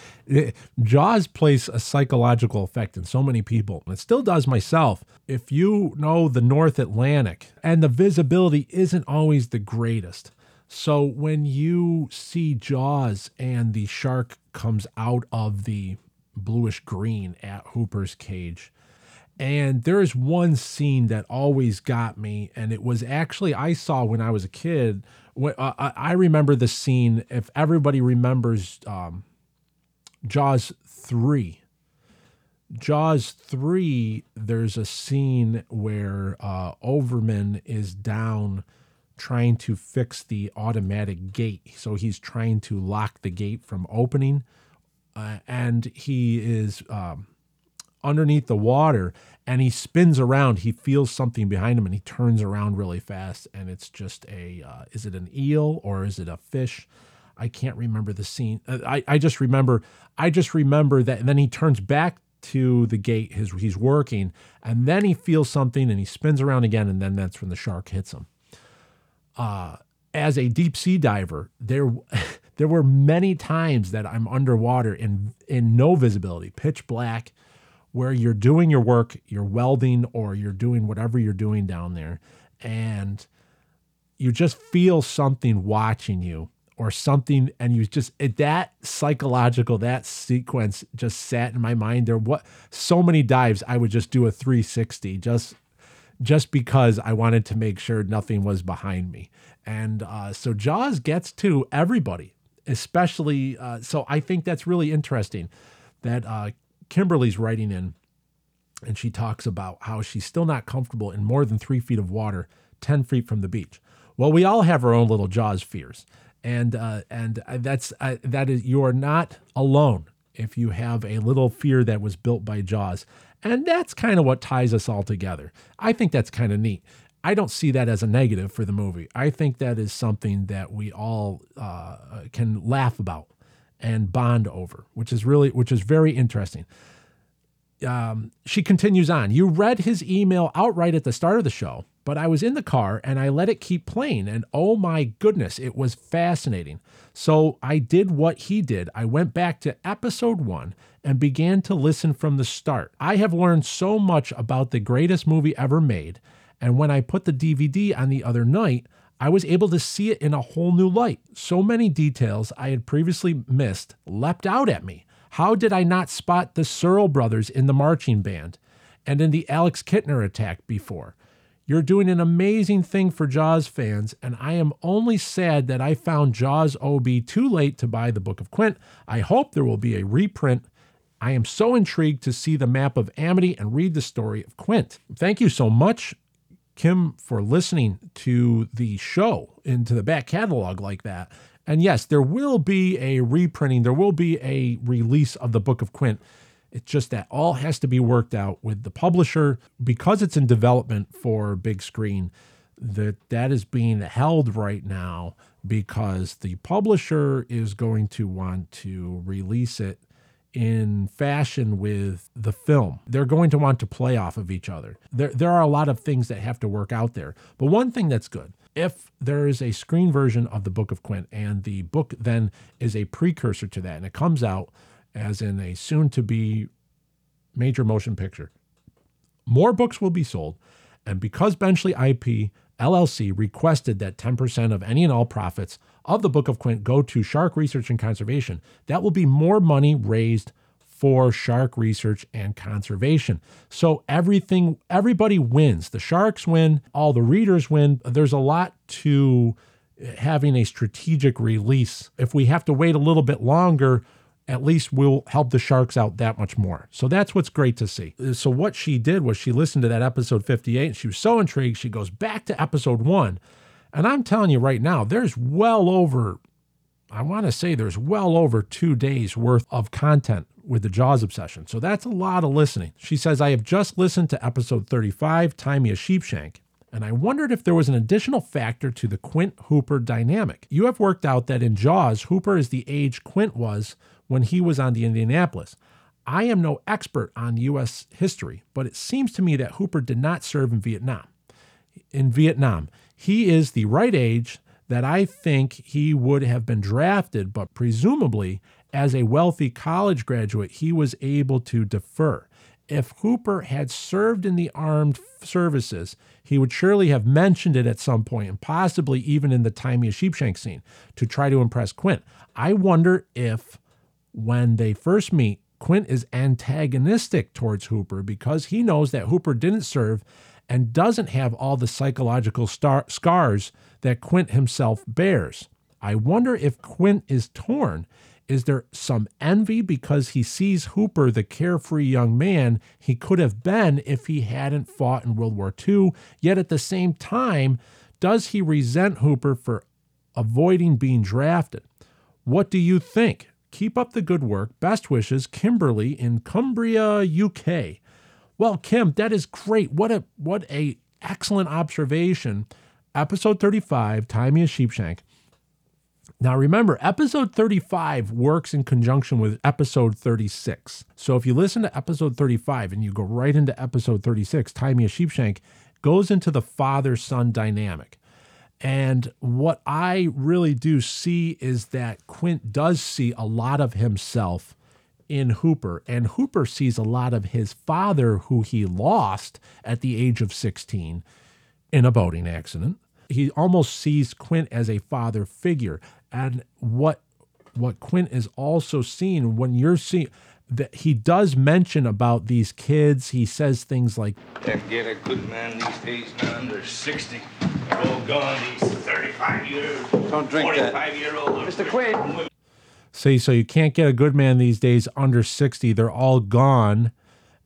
(laughs) Jaws plays a psychological effect in so many people. It still does myself. If you know the North Atlantic and the visibility isn't always the greatest. So when you see Jaws and the shark comes out of the bluish green at Hooper's cage, and there is one scene that always got me, and it was actually I saw when I was a kid. Uh, I remember the scene. If everybody remembers um, Jaws three, Jaws three, there's a scene where uh, Overman is down trying to fix the automatic gate. So he's trying to lock the gate from opening, uh, and he is. Um, underneath the water and he spins around. He feels something behind him and he turns around really fast. And it's just a uh, is it an eel or is it a fish? I can't remember the scene. Uh, I, I just remember I just remember that and then he turns back to the gate his he's working and then he feels something and he spins around again and then that's when the shark hits him. Uh as a deep sea diver, there (laughs) there were many times that I'm underwater in in no visibility, pitch black where you're doing your work, you're welding or you're doing whatever you're doing down there, and you just feel something watching you or something and you just that psychological that sequence just sat in my mind. There what so many dives i would just do a 360 just just because i wanted to make sure nothing was behind me. And uh, so jaws gets to everybody especially uh, so i think that's really interesting that uh, Kimberly's writing in, and she talks about how she's still not comfortable in more than three feet of water, 10 feet from the beach. Well, we all have our own little Jaws fears. And uh, and that's uh, that is you are not alone if you have a little fear that was built by Jaws, and that's kind of what ties us all together. I think that's kind of neat. I don't see that as a negative for the movie. I think that is something that we all uh, can laugh about and bond over, which is really which is very interesting. Um, she continues on. You read his email outright at the start of the show, but I was in the car and I let it keep playing. And oh my goodness, it was fascinating. So I did what he did. I went back to episode one and began to listen from the start. I have learned so much about the greatest movie ever made. And when I put the DVD on the other night, I was able to see it in a whole new light. So many details I had previously missed leapt out at me. How did I not spot the Searle brothers in the marching band and in the Alex Kintner attack before? You're doing an amazing thing for Jaws fans, and I am only sad that I found Jaws OB too late to buy the Book of Quint. I hope there will be a reprint. I am so intrigued to see the map of Amity and read the story of Quint. Thank you so much, Kim, for listening to the show into the back catalog like that. And yes, there will be a reprinting, there will be a release of the Book of Quint. It's just that all has to be worked out with the publisher because it's in development for big screen. That that is being held right now because the publisher is going to want to release it in fashion with the film. They're going to want to play off of each other. There, there are a lot of things that have to work out there. But one thing that's good if there is a screen version of the Book of Quint and the book then is a precursor to that and it comes out as in a soon to be major motion picture, more books will be sold. And because Benchley IP LLC requested that 10% of any and all profits of the Book of Quint go to shark research and conservation, that will be more money raised for shark research and conservation. So everything everybody wins. The sharks win, all the readers win. There's a lot to having a strategic release. If we have to wait a little bit longer, at least we'll help the sharks out that much more. So that's what's great to see. Uh, so what she did was she listened to that episode 58 and she was so intrigued she goes back to episode 1. And I'm telling you right now, there's well over I want to say there's well over 2 days worth of content with the Jaws obsession. So that's a lot of listening. She says, I have just listened to episode 35, Tie Me a Sheepshank, and I wondered if there was an additional factor to the Quint Hooper dynamic. You have worked out that in Jaws, Hooper is the age Quint was when he was on the Indianapolis. I am no expert on U.S. history, but it seems to me that Hooper did not serve in Vietnam. In Vietnam, he is the right age that I think he would have been drafted, but presumably as a wealthy college graduate, he was able to defer. If Hooper had served in the armed services, he would surely have mentioned it at some point, and possibly even in the Tie Me Sheepshank scene to try to impress Quint. I wonder if when they first meet, Quint is antagonistic towards Hooper because he knows that Hooper didn't serve and doesn't have all the psychological star- scars that Quint himself bears. I wonder if Quint is torn is there some envy because he sees Hooper, the carefree young man he could have been if he hadn't fought in World War II? Yet at the same time, does he resent Hooper for avoiding being drafted? What do you think? Keep up the good work. Best wishes, Kimberly in Cumbria, UK. Well, Kim, that is great. What a what a excellent observation. Episode 35, Tie Me a Sheepshank. Now, remember, episode 35 works in conjunction with episode 36. So if you listen to episode 35 and you go right into episode 36, Tie Me a Sheepshank goes into the father son dynamic. And what I really do see is that Quint does see a lot of himself in Hooper, and Hooper sees a lot of his father, who he lost at the age of 16 in a boating accident. He almost sees Quint as a father figure and what what Quint is also seeing when you're seeing that he does mention about these kids. He says things like, Can't get a good man these days, not under 60. They're all gone, these 35 years. Don't drink that. 45 year old. Mr. Quint. See, so you can't get a good man these days under 60. They're all gone."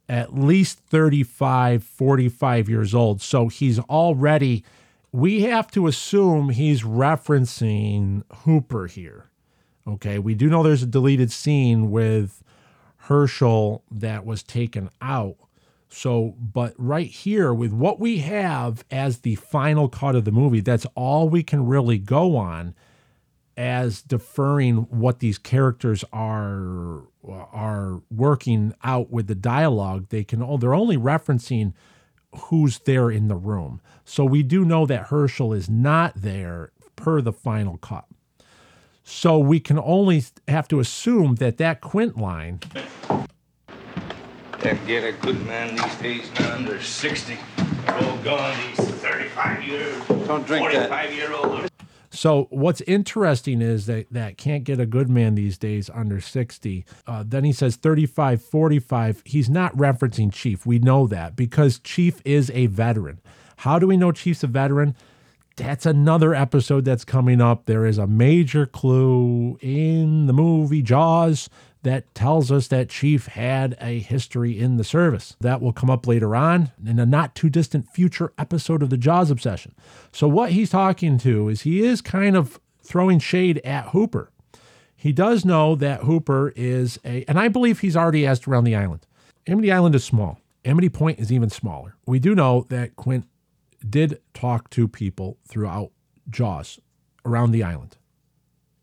At least 35, 45 years old. So he's already we have to assume he's referencing Hooper here. Okay, we do know there's a deleted scene with Herschel that was taken out. So, but right here, with what we have as the final cut of the movie, that's all we can really go on as deferring what these characters are are working out with the dialogue. They can all they're only referencing who's there in the room. So we do know that Herschel is not there per the final cut. So we can only have to assume that that Quint line Can't get a good man these days now under 60. They're all gone, these 35 years. Don't drink that. 45 year old. So what's interesting is that that can't get a good man these days under 60. Uh, then he says 35, 45. He's not referencing Chief. We know that because Chief is a veteran. How do we know Chief's a veteran? That's another episode that's coming up. There is a major clue in the movie Jaws that tells us that Chief had a history in the service. That will come up later on in a not too distant future episode of the Jaws Obsession. So, what he's talking to is he is kind of throwing shade at Hooper. He does know that Hooper is a, and I believe he's already asked around the island. Amity Island is small, Amity Point is even smaller. We do know that Quint did talk to people throughout Jaws around the island.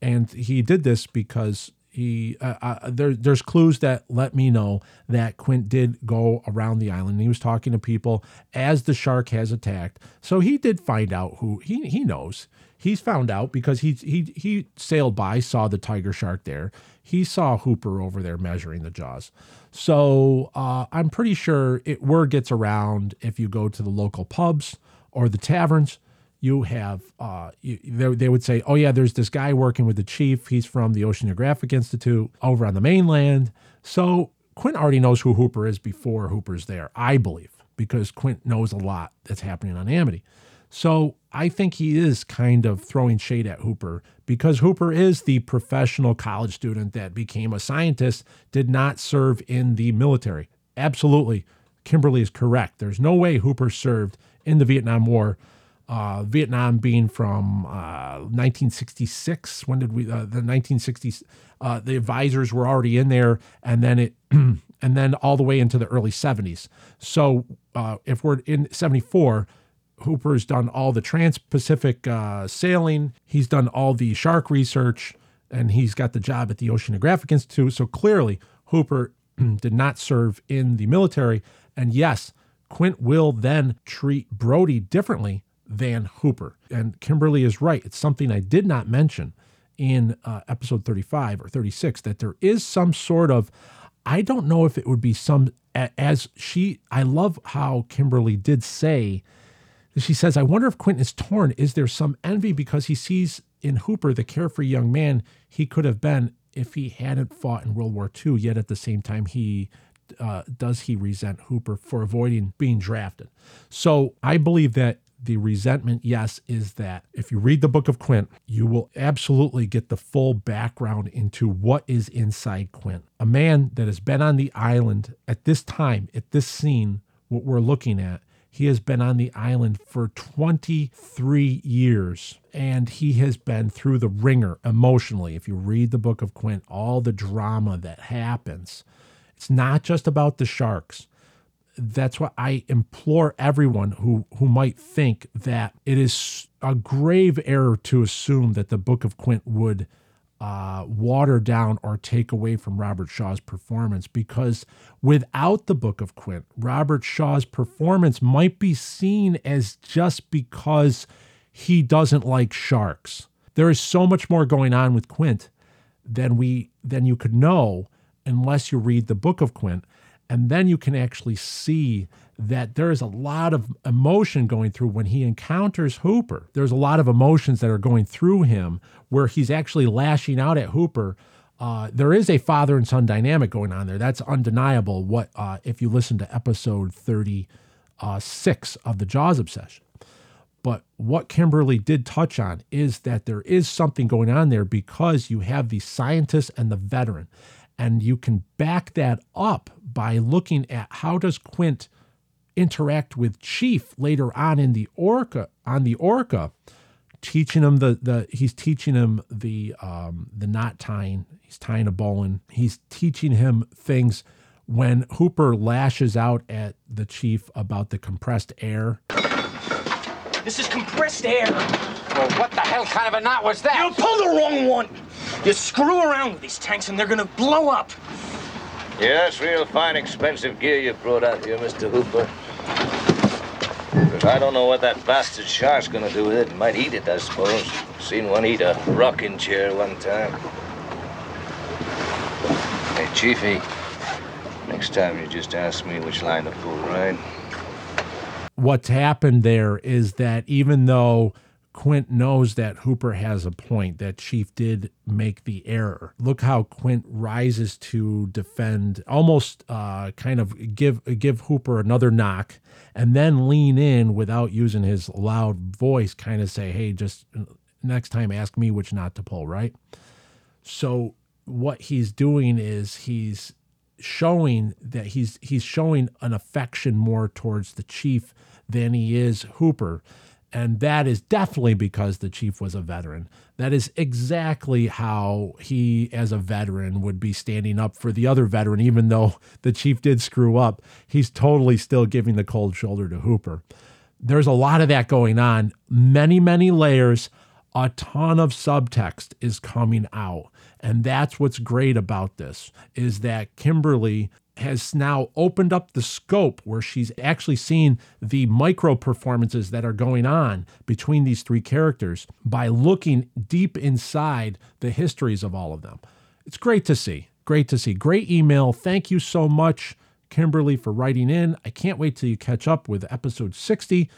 And he did this because he uh, uh, there, there's clues that let me know that Quint did go around the island. He was talking to people as the shark has attacked. So he did find out who he he knows. He's found out because he he he sailed by, saw the tiger shark there. He saw Hooper over there measuring the jaws. So uh, I'm pretty sure it word gets around if you go to the local pubs or the taverns you have uh, you, they, they would say, oh yeah, there's this guy working with the chief. He's from the Oceanographic Institute over on the mainland. So Quint already knows who Hooper is before Hooper's there, I believe, because Quint knows a lot that's happening on Amity. So I think he is kind of throwing shade at Hooper because Hooper is the professional college student that became a scientist, did not serve in the military. Absolutely. Kimberly is correct. There's no way Hooper served in the Vietnam War uh, Vietnam being from uh, 1966. When did we? Uh, the 1960s. Uh, the advisors were already in there, and then it, (clears throat) and then all the way into the early 70s. So uh, if we're in 74. Hooper's done all the trans-Pacific uh, sailing. He's done all the shark research, and he's got the job at the Oceanographic Institute. So clearly, Hooper (clears throat) did not serve in the military. And yes, Quint will then treat Brody differently than Hooper. And Kimberly is right. It's something I did not mention in uh, episode 35 or 36 that there is some sort of, I don't know if it would be some, as she, I love how Kimberly did say, she says, I wonder if Quentin is torn. Is there some envy because he sees in Hooper the carefree young man he could have been if he hadn't fought in World War II, yet at the same time he uh, does he resent Hooper for avoiding being drafted? So I believe that the resentment, yes, is that if you read the book of Quint, you will absolutely get the full background into what is inside Quint. A man that has been on the island at this time, at this scene, what we're looking at, he has been on the island for 23 years and he has been through the ringer emotionally. If you read the book of Quint, all the drama that happens, it's not just about the sharks that's why I implore everyone who who might think that it is a grave error to assume that the Book of Quint would uh, water down or take away from Robert Shaw's performance because without the Book of Quint, Robert Shaw's performance might be seen as just because he doesn't like sharks. There is so much more going on with Quint than we than you could know unless you read the Book of Quint. And then you can actually see that there is a lot of emotion going through when he encounters Hooper. There's a lot of emotions that are going through him where he's actually lashing out at Hooper. Uh, there is a father and son dynamic going on there. That's undeniable. What uh, if you listen to episode 36 of the Jaws obsession? But what Kimberly did touch on is that there is something going on there because you have the scientist and the veteran. And you can back that up by looking at how does Quint interact with Chief later on in the Orca on the Orca, teaching him the the he's teaching him the um, the knot tying. He's tying a bowline. He's teaching him things when Hooper lashes out at the chief about the compressed air. This is compressed air. Well, what the hell kind of a knot was that? You pulled the wrong one. You screw around with these tanks and they're gonna blow up. Yeah, that's real fine, expensive gear you brought out here, Mr. Hooper. But I don't know what that bastard shark's gonna do with it. Might eat it, I suppose. Seen one eat a rocking chair one time. Hey, Chiefy, next time you just ask me which line to pull, right? what's happened there is that even though Quint knows that Hooper has a point, that Chief did make the error. Look how Quint rises to defend, almost uh, kind of give give Hooper another knock, and then lean in without using his loud voice, kind of say, "Hey, just next time ask me which knot to pull." Right. So what he's doing is he's showing that he's he's showing an affection more towards the chief than he is Hooper. And that is definitely because the chief was a veteran. That is exactly how he, as a veteran, would be standing up for the other veteran, even though the chief did screw up. He's totally still giving the cold shoulder to Hooper. There's a lot of that going on, many, many layers. A ton of subtext is coming out. And that's what's great about this is that Kimberly has now opened up the scope where she's actually seen the micro performances that are going on between these three characters by looking deep inside the histories of all of them. It's great to see. Great to see. Great email. Thank you so much, Kimberly, for writing in. I can't wait till you catch up with episode 60.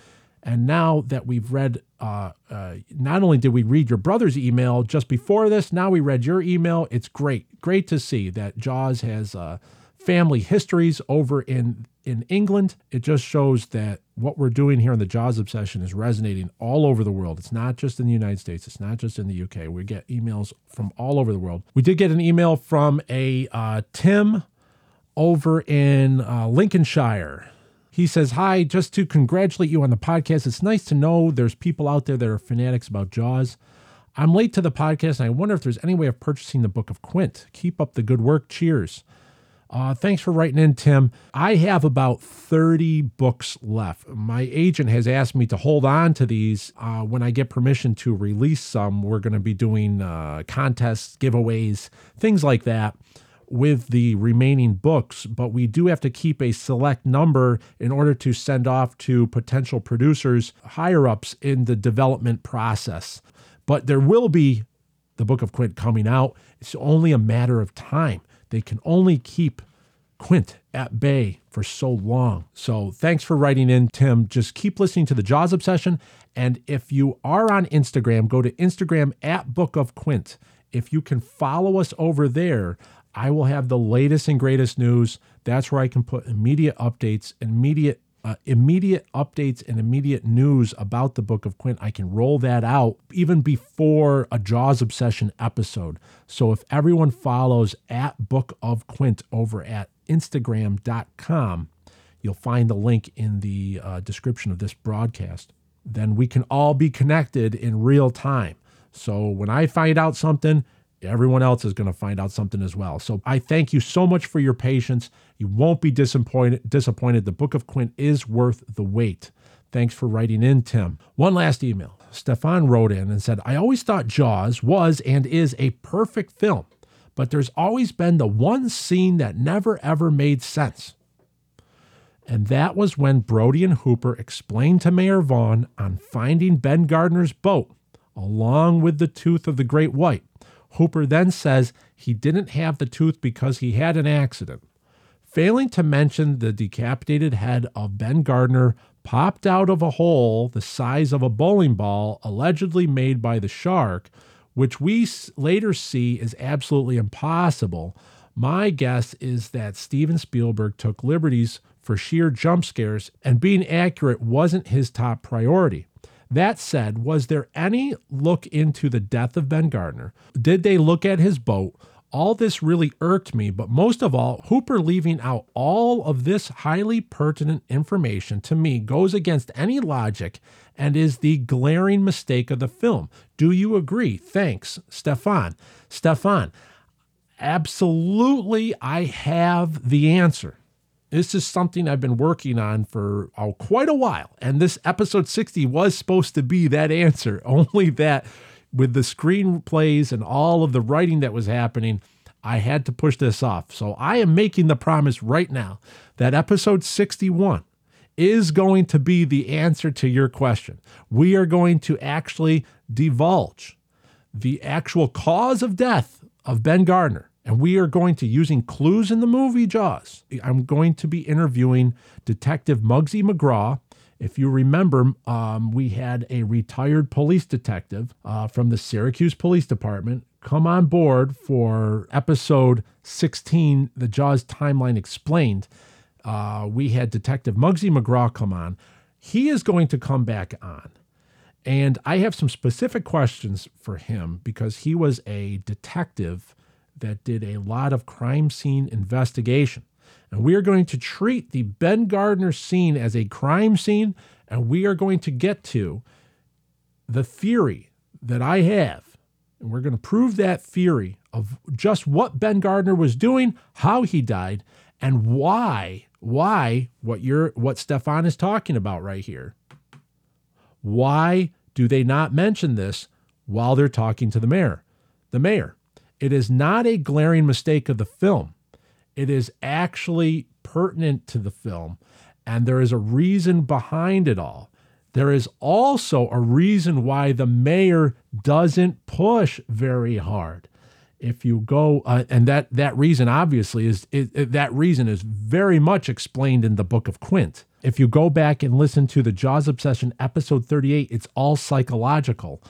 And now that we've read, uh, uh, not only did we read your brother's email just before this, now we read your email. It's great. Great to see that Jaws has. Uh, family histories over in in England. It just shows that what we're doing here in the Jaws obsession is resonating all over the world. It's not just in the United States. It's not just in the UK. We get emails from all over the world. We did get an email from a uh, Tim over in uh, Lincolnshire. He says, Hi, just to congratulate you on the podcast. It's nice to know there's people out there that are fanatics about Jaws. I'm late to the podcast and I wonder if there's any way of purchasing the Book of Quint. Keep up the good work. Cheers. Uh, thanks for writing in, Tim. I have about 30 books left. My agent has asked me to hold on to these. Uh, when I get permission to release some, we're going to be doing uh, contests, giveaways, things like that with the remaining books, but we do have to keep a select number in order to send off to potential producers, higher ups in the development process. But there will be the Book of Quint coming out. It's only a matter of time. They can only keep Quint at bay for so long. So thanks for writing in, Tim. Just keep listening to the Jaws Obsession. And if you are on Instagram, go to Instagram at Book of Quint. If you can follow us over there, I will have the latest and greatest news. That's where I can put immediate updates, immediate uh, immediate updates and immediate news about the Book of Quint. I can roll that out even before a Jaws Obsession episode. So if everyone follows at Book of Quint over at Instagram.com, you'll find the link in the uh, description of this broadcast. Then we can all be connected in real time. So when I find out something, everyone else is going to find out something as well. So I thank you so much for your patience. You won't be disappointed. Disappointed. The Book of Quint is worth the wait. Thanks for writing in, Tim. One last email. Stefan wrote in and said, I always thought Jaws was and is a perfect film, but there's always been the one scene that never ever made sense. And that was when Brody and Hooper explained to Mayor Vaughn on finding Ben Gardner's boat, along with the tooth of the great white. Hooper then says he didn't have the tooth because he had an accident. Failing to mention the decapitated head of Ben Gardner popped out of a hole the size of a bowling ball, allegedly made by the shark, which we later see is absolutely impossible. My guess is that Steven Spielberg took liberties for sheer jump scares, and being accurate wasn't his top priority. That said, was there any look into the death of Ben Gardner? Did they look at his boat? All this really irked me, but most of all, Hooper leaving out all of this highly pertinent information to me goes against any logic and is the glaring mistake of the film. Do you agree? Thanks, Stefan. Stefan, absolutely, I have the answer. This is something I've been working on for oh, quite a while. And this episode 60 was supposed to be that answer. (laughs) Only that with the screenplays and all of the writing that was happening, I had to push this off. So I am making the promise right now that episode 61 is going to be the answer to your question. We are going to actually divulge the actual cause of death of Ben Gardner. And we are going to, using clues in the movie Jaws, I'm going to be interviewing Detective Muggsy McGraw. If you remember, um, we had a retired police detective uh, from the Syracuse Police Department come on board for episode 16, The Jaws Timeline Explained. Uh, we had Detective Muggsy McGraw come on. He is going to come back on. And I have some specific questions for him because he was a detective that did a lot of crime scene investigation. And we are going to treat the Ben Gardner scene as a crime scene, and we are going to get to the theory that I have. And we're going to prove that theory of just what Ben Gardner was doing, how he died, and why, why what you're what Stefan is talking about right here. Why do they not mention this while they're talking to the mayor? The mayor. It is not a glaring mistake of the film. It is actually pertinent to the film, and there is a reason behind it all. There is also a reason why the mayor doesn't push very hard. If you go, uh, and that that reason obviously is, is that reason is very much explained in the Book of Quint. If you go back and listen to the Jaws Obsession episode 38, it's all psychological.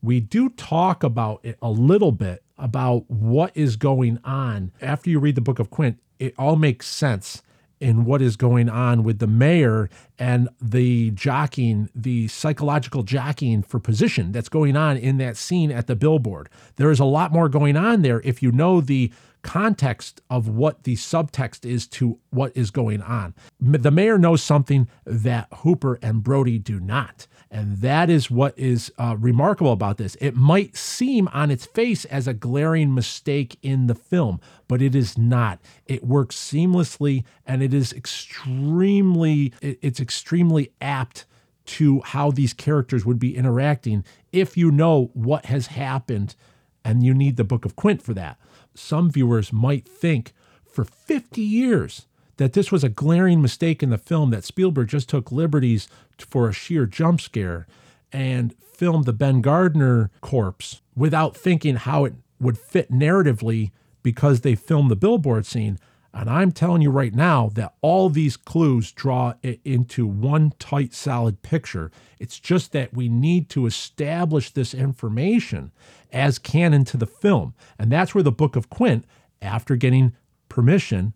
We do talk about it a little bit about what is going on. After you read the Book of Quint, it all makes sense in what is going on with the mayor and the jockeying, the psychological jockeying for position that's going on in that scene at the billboard. There is a lot more going on there if you know the context of what the subtext is to what is going on. The mayor knows something that Hooper and Brody do not. And that is what is uh, remarkable about this. It might seem on its face as a glaring mistake in the film, but it is not. It works seamlessly and it is extremely it's extremely apt to how these characters would be interacting if you know what has happened and you need the book of Quint for that. Some viewers might think for 50 years that this was a glaring mistake in the film that Spielberg just took liberties for a sheer jump scare and filmed the Ben Gardner corpse without thinking how it would fit narratively because they filmed the billboard scene. And I'm telling you right now that all these clues draw it into one tight, solid picture. It's just that we need to establish this information as canon to the film. And that's where the Book of Quint, after getting permission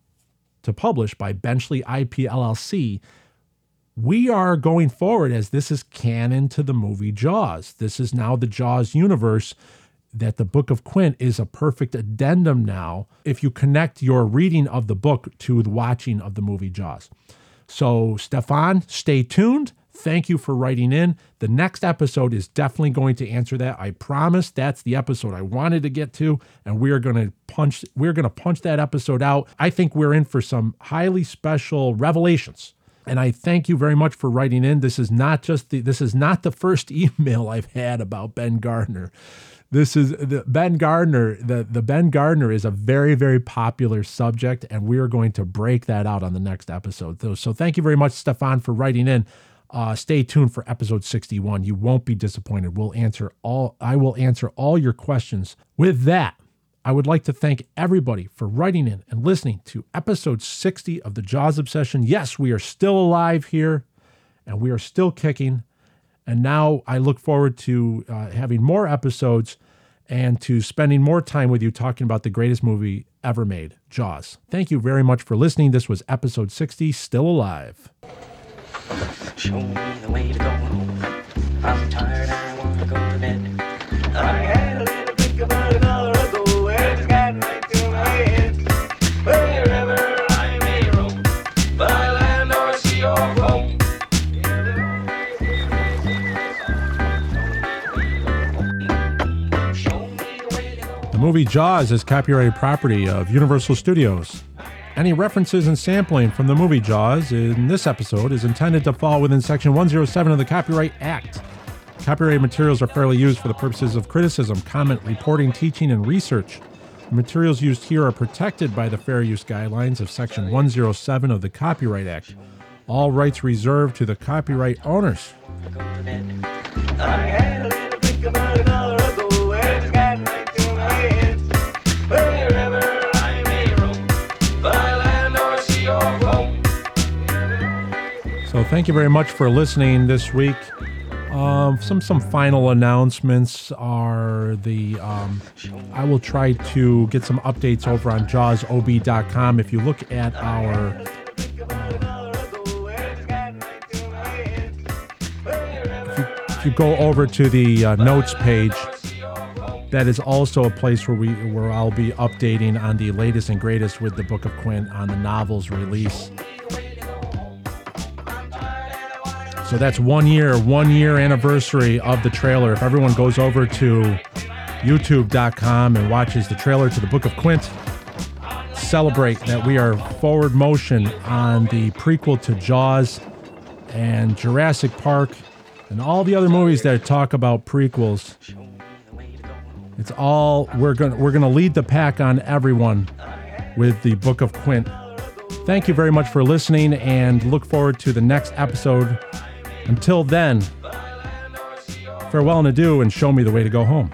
to publish by Benchley IP LLC. We are going forward as this is canon to the movie Jaws. This is now the Jaws universe that the Book of Quint is a perfect addendum now if you connect your reading of the book to the watching of the movie Jaws. So, Stefan, stay tuned. Thank you for writing in. The next episode is definitely going to answer that. I promise that's the episode I wanted to get to and we are going to punch we're going to punch that episode out. I think we're in for some highly special revelations. And I thank you very much for writing in. This is not just the this is not the first (laughs) email I've had about Ben Gardner. This is the Ben Gardner. The, the Ben Gardner is a very, very popular subject, and we are going to break that out on the next episode. So, so thank you very much, Stefan, for writing in. Uh, stay tuned for episode 61. You won't be disappointed. We'll answer all I will answer all your questions. With that, I would like to thank everybody for writing in and listening to episode 60 of the Jaws Obsession. Yes, we are still alive here and we are still kicking. And now I look forward to uh, having more episodes and to spending more time with you talking about the greatest movie ever made, Jaws. Thank you very much for listening. This was episode 60, Still Alive. Show me the way to go. I'm tired, movie Jaws is copyrighted property of Universal Studios. Any references and sampling from the movie Jaws in this episode is intended to fall within Section 107 of the Copyright Act. Copyrighted materials are fairly used for the purposes of criticism, comment, reporting, teaching, and research. The materials used here are protected by the fair use guidelines of Section 107 of the Copyright Act. All rights reserved to the copyright owners. So thank you very much for listening this week. Um, some some final announcements are the um, I will try to get some updates over on jawsob.com. If you look at our if you, go over to the uh, notes page, that is also a place where we where I'll be updating on the latest and greatest with the Book of Quint on the novel's release. So that's one year, one year anniversary of the trailer. If everyone goes over to youtube.com and watches the trailer to the Book of Quint, celebrate that we are forward motion on the prequel to Jaws and Jurassic Park and all the other movies that talk about prequels. It's all we're going we're going to lead the pack on everyone with the Book of Quint. Thank you very much for listening and look forward to the next episode. Until then, farewell and adieu and show me the way to go home.